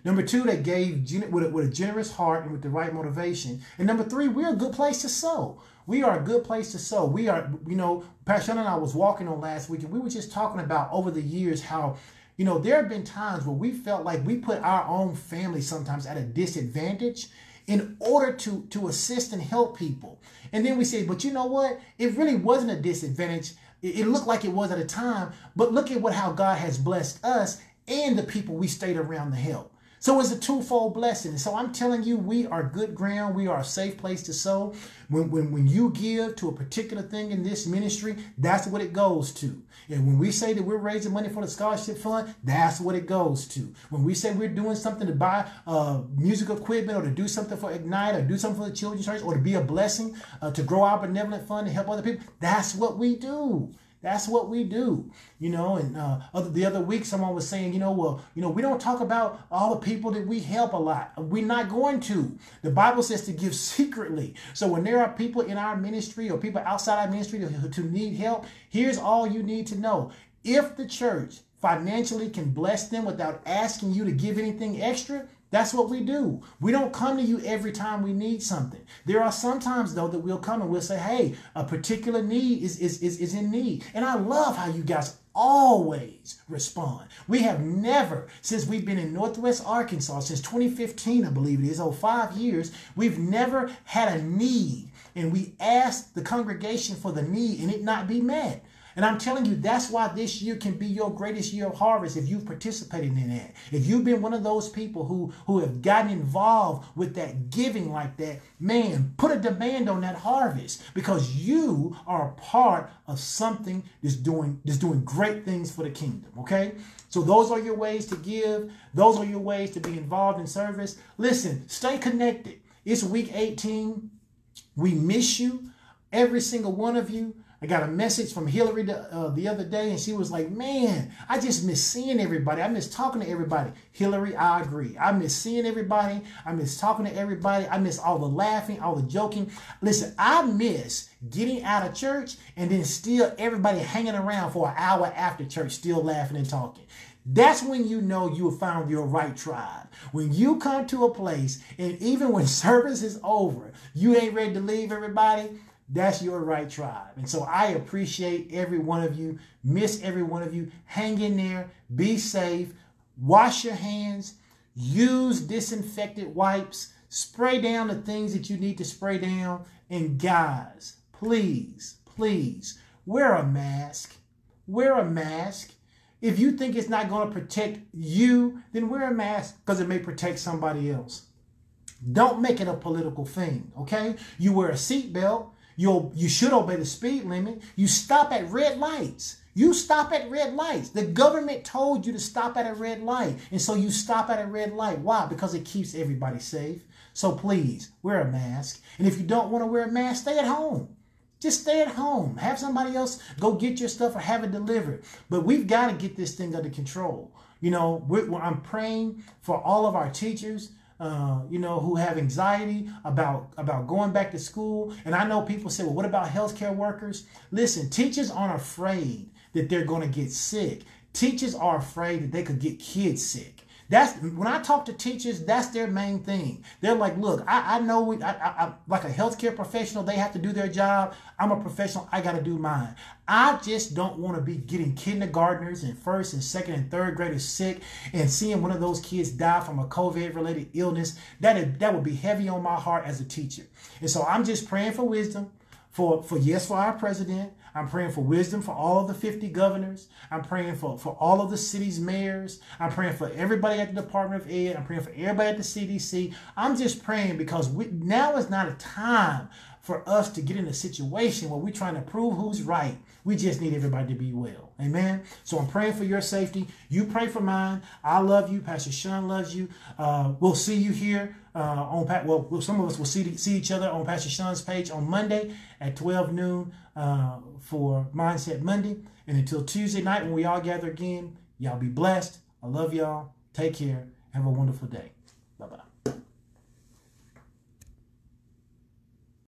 Number two, they gave with a, with a generous heart and with the right motivation. And number three, we're a good place to sow. We are a good place to sow. We are, you know, Pastor and I was walking on last week and we were just talking about over the years how you know, there have been times where we felt like we put our own family sometimes at a disadvantage in order to, to assist and help people. And then we say, but you know what? It really wasn't a disadvantage. It, it looked like it was at a time, but look at what how God has blessed us and the people we stayed around to help. So it's a twofold blessing. So I'm telling you, we are good ground. We are a safe place to sow. When, when, when you give to a particular thing in this ministry, that's what it goes to. And when we say that we're raising money for the scholarship fund, that's what it goes to. When we say we're doing something to buy uh, music equipment or to do something for Ignite or do something for the children's church or to be a blessing, uh, to grow our benevolent fund and help other people, that's what we do. That's what we do, you know. And uh, other, the other week, someone was saying, you know, well, you know, we don't talk about all the people that we help a lot. We're not going to. The Bible says to give secretly. So when there are people in our ministry or people outside our ministry to, to need help, here's all you need to know. If the church financially can bless them without asking you to give anything extra, that's what we do. We don't come to you every time we need something. There are sometimes though that we'll come and we'll say, hey, a particular need is, is, is, is in need. And I love how you guys always respond. We have never, since we've been in Northwest Arkansas, since 2015, I believe it is, oh, five years, we've never had a need. And we ask the congregation for the need and it not be met. And I'm telling you, that's why this year can be your greatest year of harvest if you've participated in that. If you've been one of those people who, who have gotten involved with that giving like that, man, put a demand on that harvest because you are a part of something that's doing, that's doing great things for the kingdom, okay? So those are your ways to give. Those are your ways to be involved in service. Listen, stay connected. It's week 18. We miss you, every single one of you. I got a message from Hillary the, uh, the other day, and she was like, Man, I just miss seeing everybody. I miss talking to everybody. Hillary, I agree. I miss seeing everybody. I miss talking to everybody. I miss all the laughing, all the joking. Listen, I miss getting out of church and then still everybody hanging around for an hour after church, still laughing and talking. That's when you know you have found your right tribe. When you come to a place and even when service is over, you ain't ready to leave everybody, that's your right tribe. And so I appreciate every one of you. Miss every one of you. Hang in there. Be safe. Wash your hands. Use disinfectant wipes. Spray down the things that you need to spray down. And guys, please, please wear a mask. Wear a mask. If you think it's not going to protect you, then wear a mask because it may protect somebody else. Don't make it a political thing, okay? You wear a seatbelt You you should obey the speed limit. You stop at red lights. You stop at red lights. The government told you to stop at a red light. And so you stop at a red light. Why? Because it keeps everybody safe. So please wear a mask. And if you don't want to wear a mask, stay at home. Just stay at home. Have somebody else go get your stuff or have it delivered. But we've got to get this thing under control. You know, I'm praying for all of our teachers. Uh, you know, who have anxiety about about going back to school. And I know people say, well, what about healthcare workers? Listen, teachers aren't afraid that they're going to get sick. Teachers are afraid that they could get kids sick. That's when I talk to teachers, that's their main thing. They're like, look, I, I know, I, I, I, like a healthcare professional, they have to do their job. I'm a professional, I got to do mine. I just don't want to be getting kindergartners and first and second and third graders sick and seeing one of those kids die from a COVID related illness. That, that would be heavy on my heart as a teacher. And so I'm just praying for wisdom for, for yes, for our president. I'm praying for wisdom for all of the 50 governors. I'm praying for, for all of the city's mayors. I'm praying for everybody at the Department of Ed. I'm praying for everybody at the CDC. I'm just praying because we, now is not a time for us to get in a situation where we're trying to prove who's right. We just need everybody to be well. Amen. So I'm praying for your safety. You pray for mine. I love you. Pastor Sean loves you. Uh, we'll see you here uh, on Pat. well, some of us will see see each other on Pastor Sean's page on Monday at 12 noon uh, for Mindset Monday. And until Tuesday night when we all gather again, y'all be blessed. I love y'all. Take care. Have a wonderful day.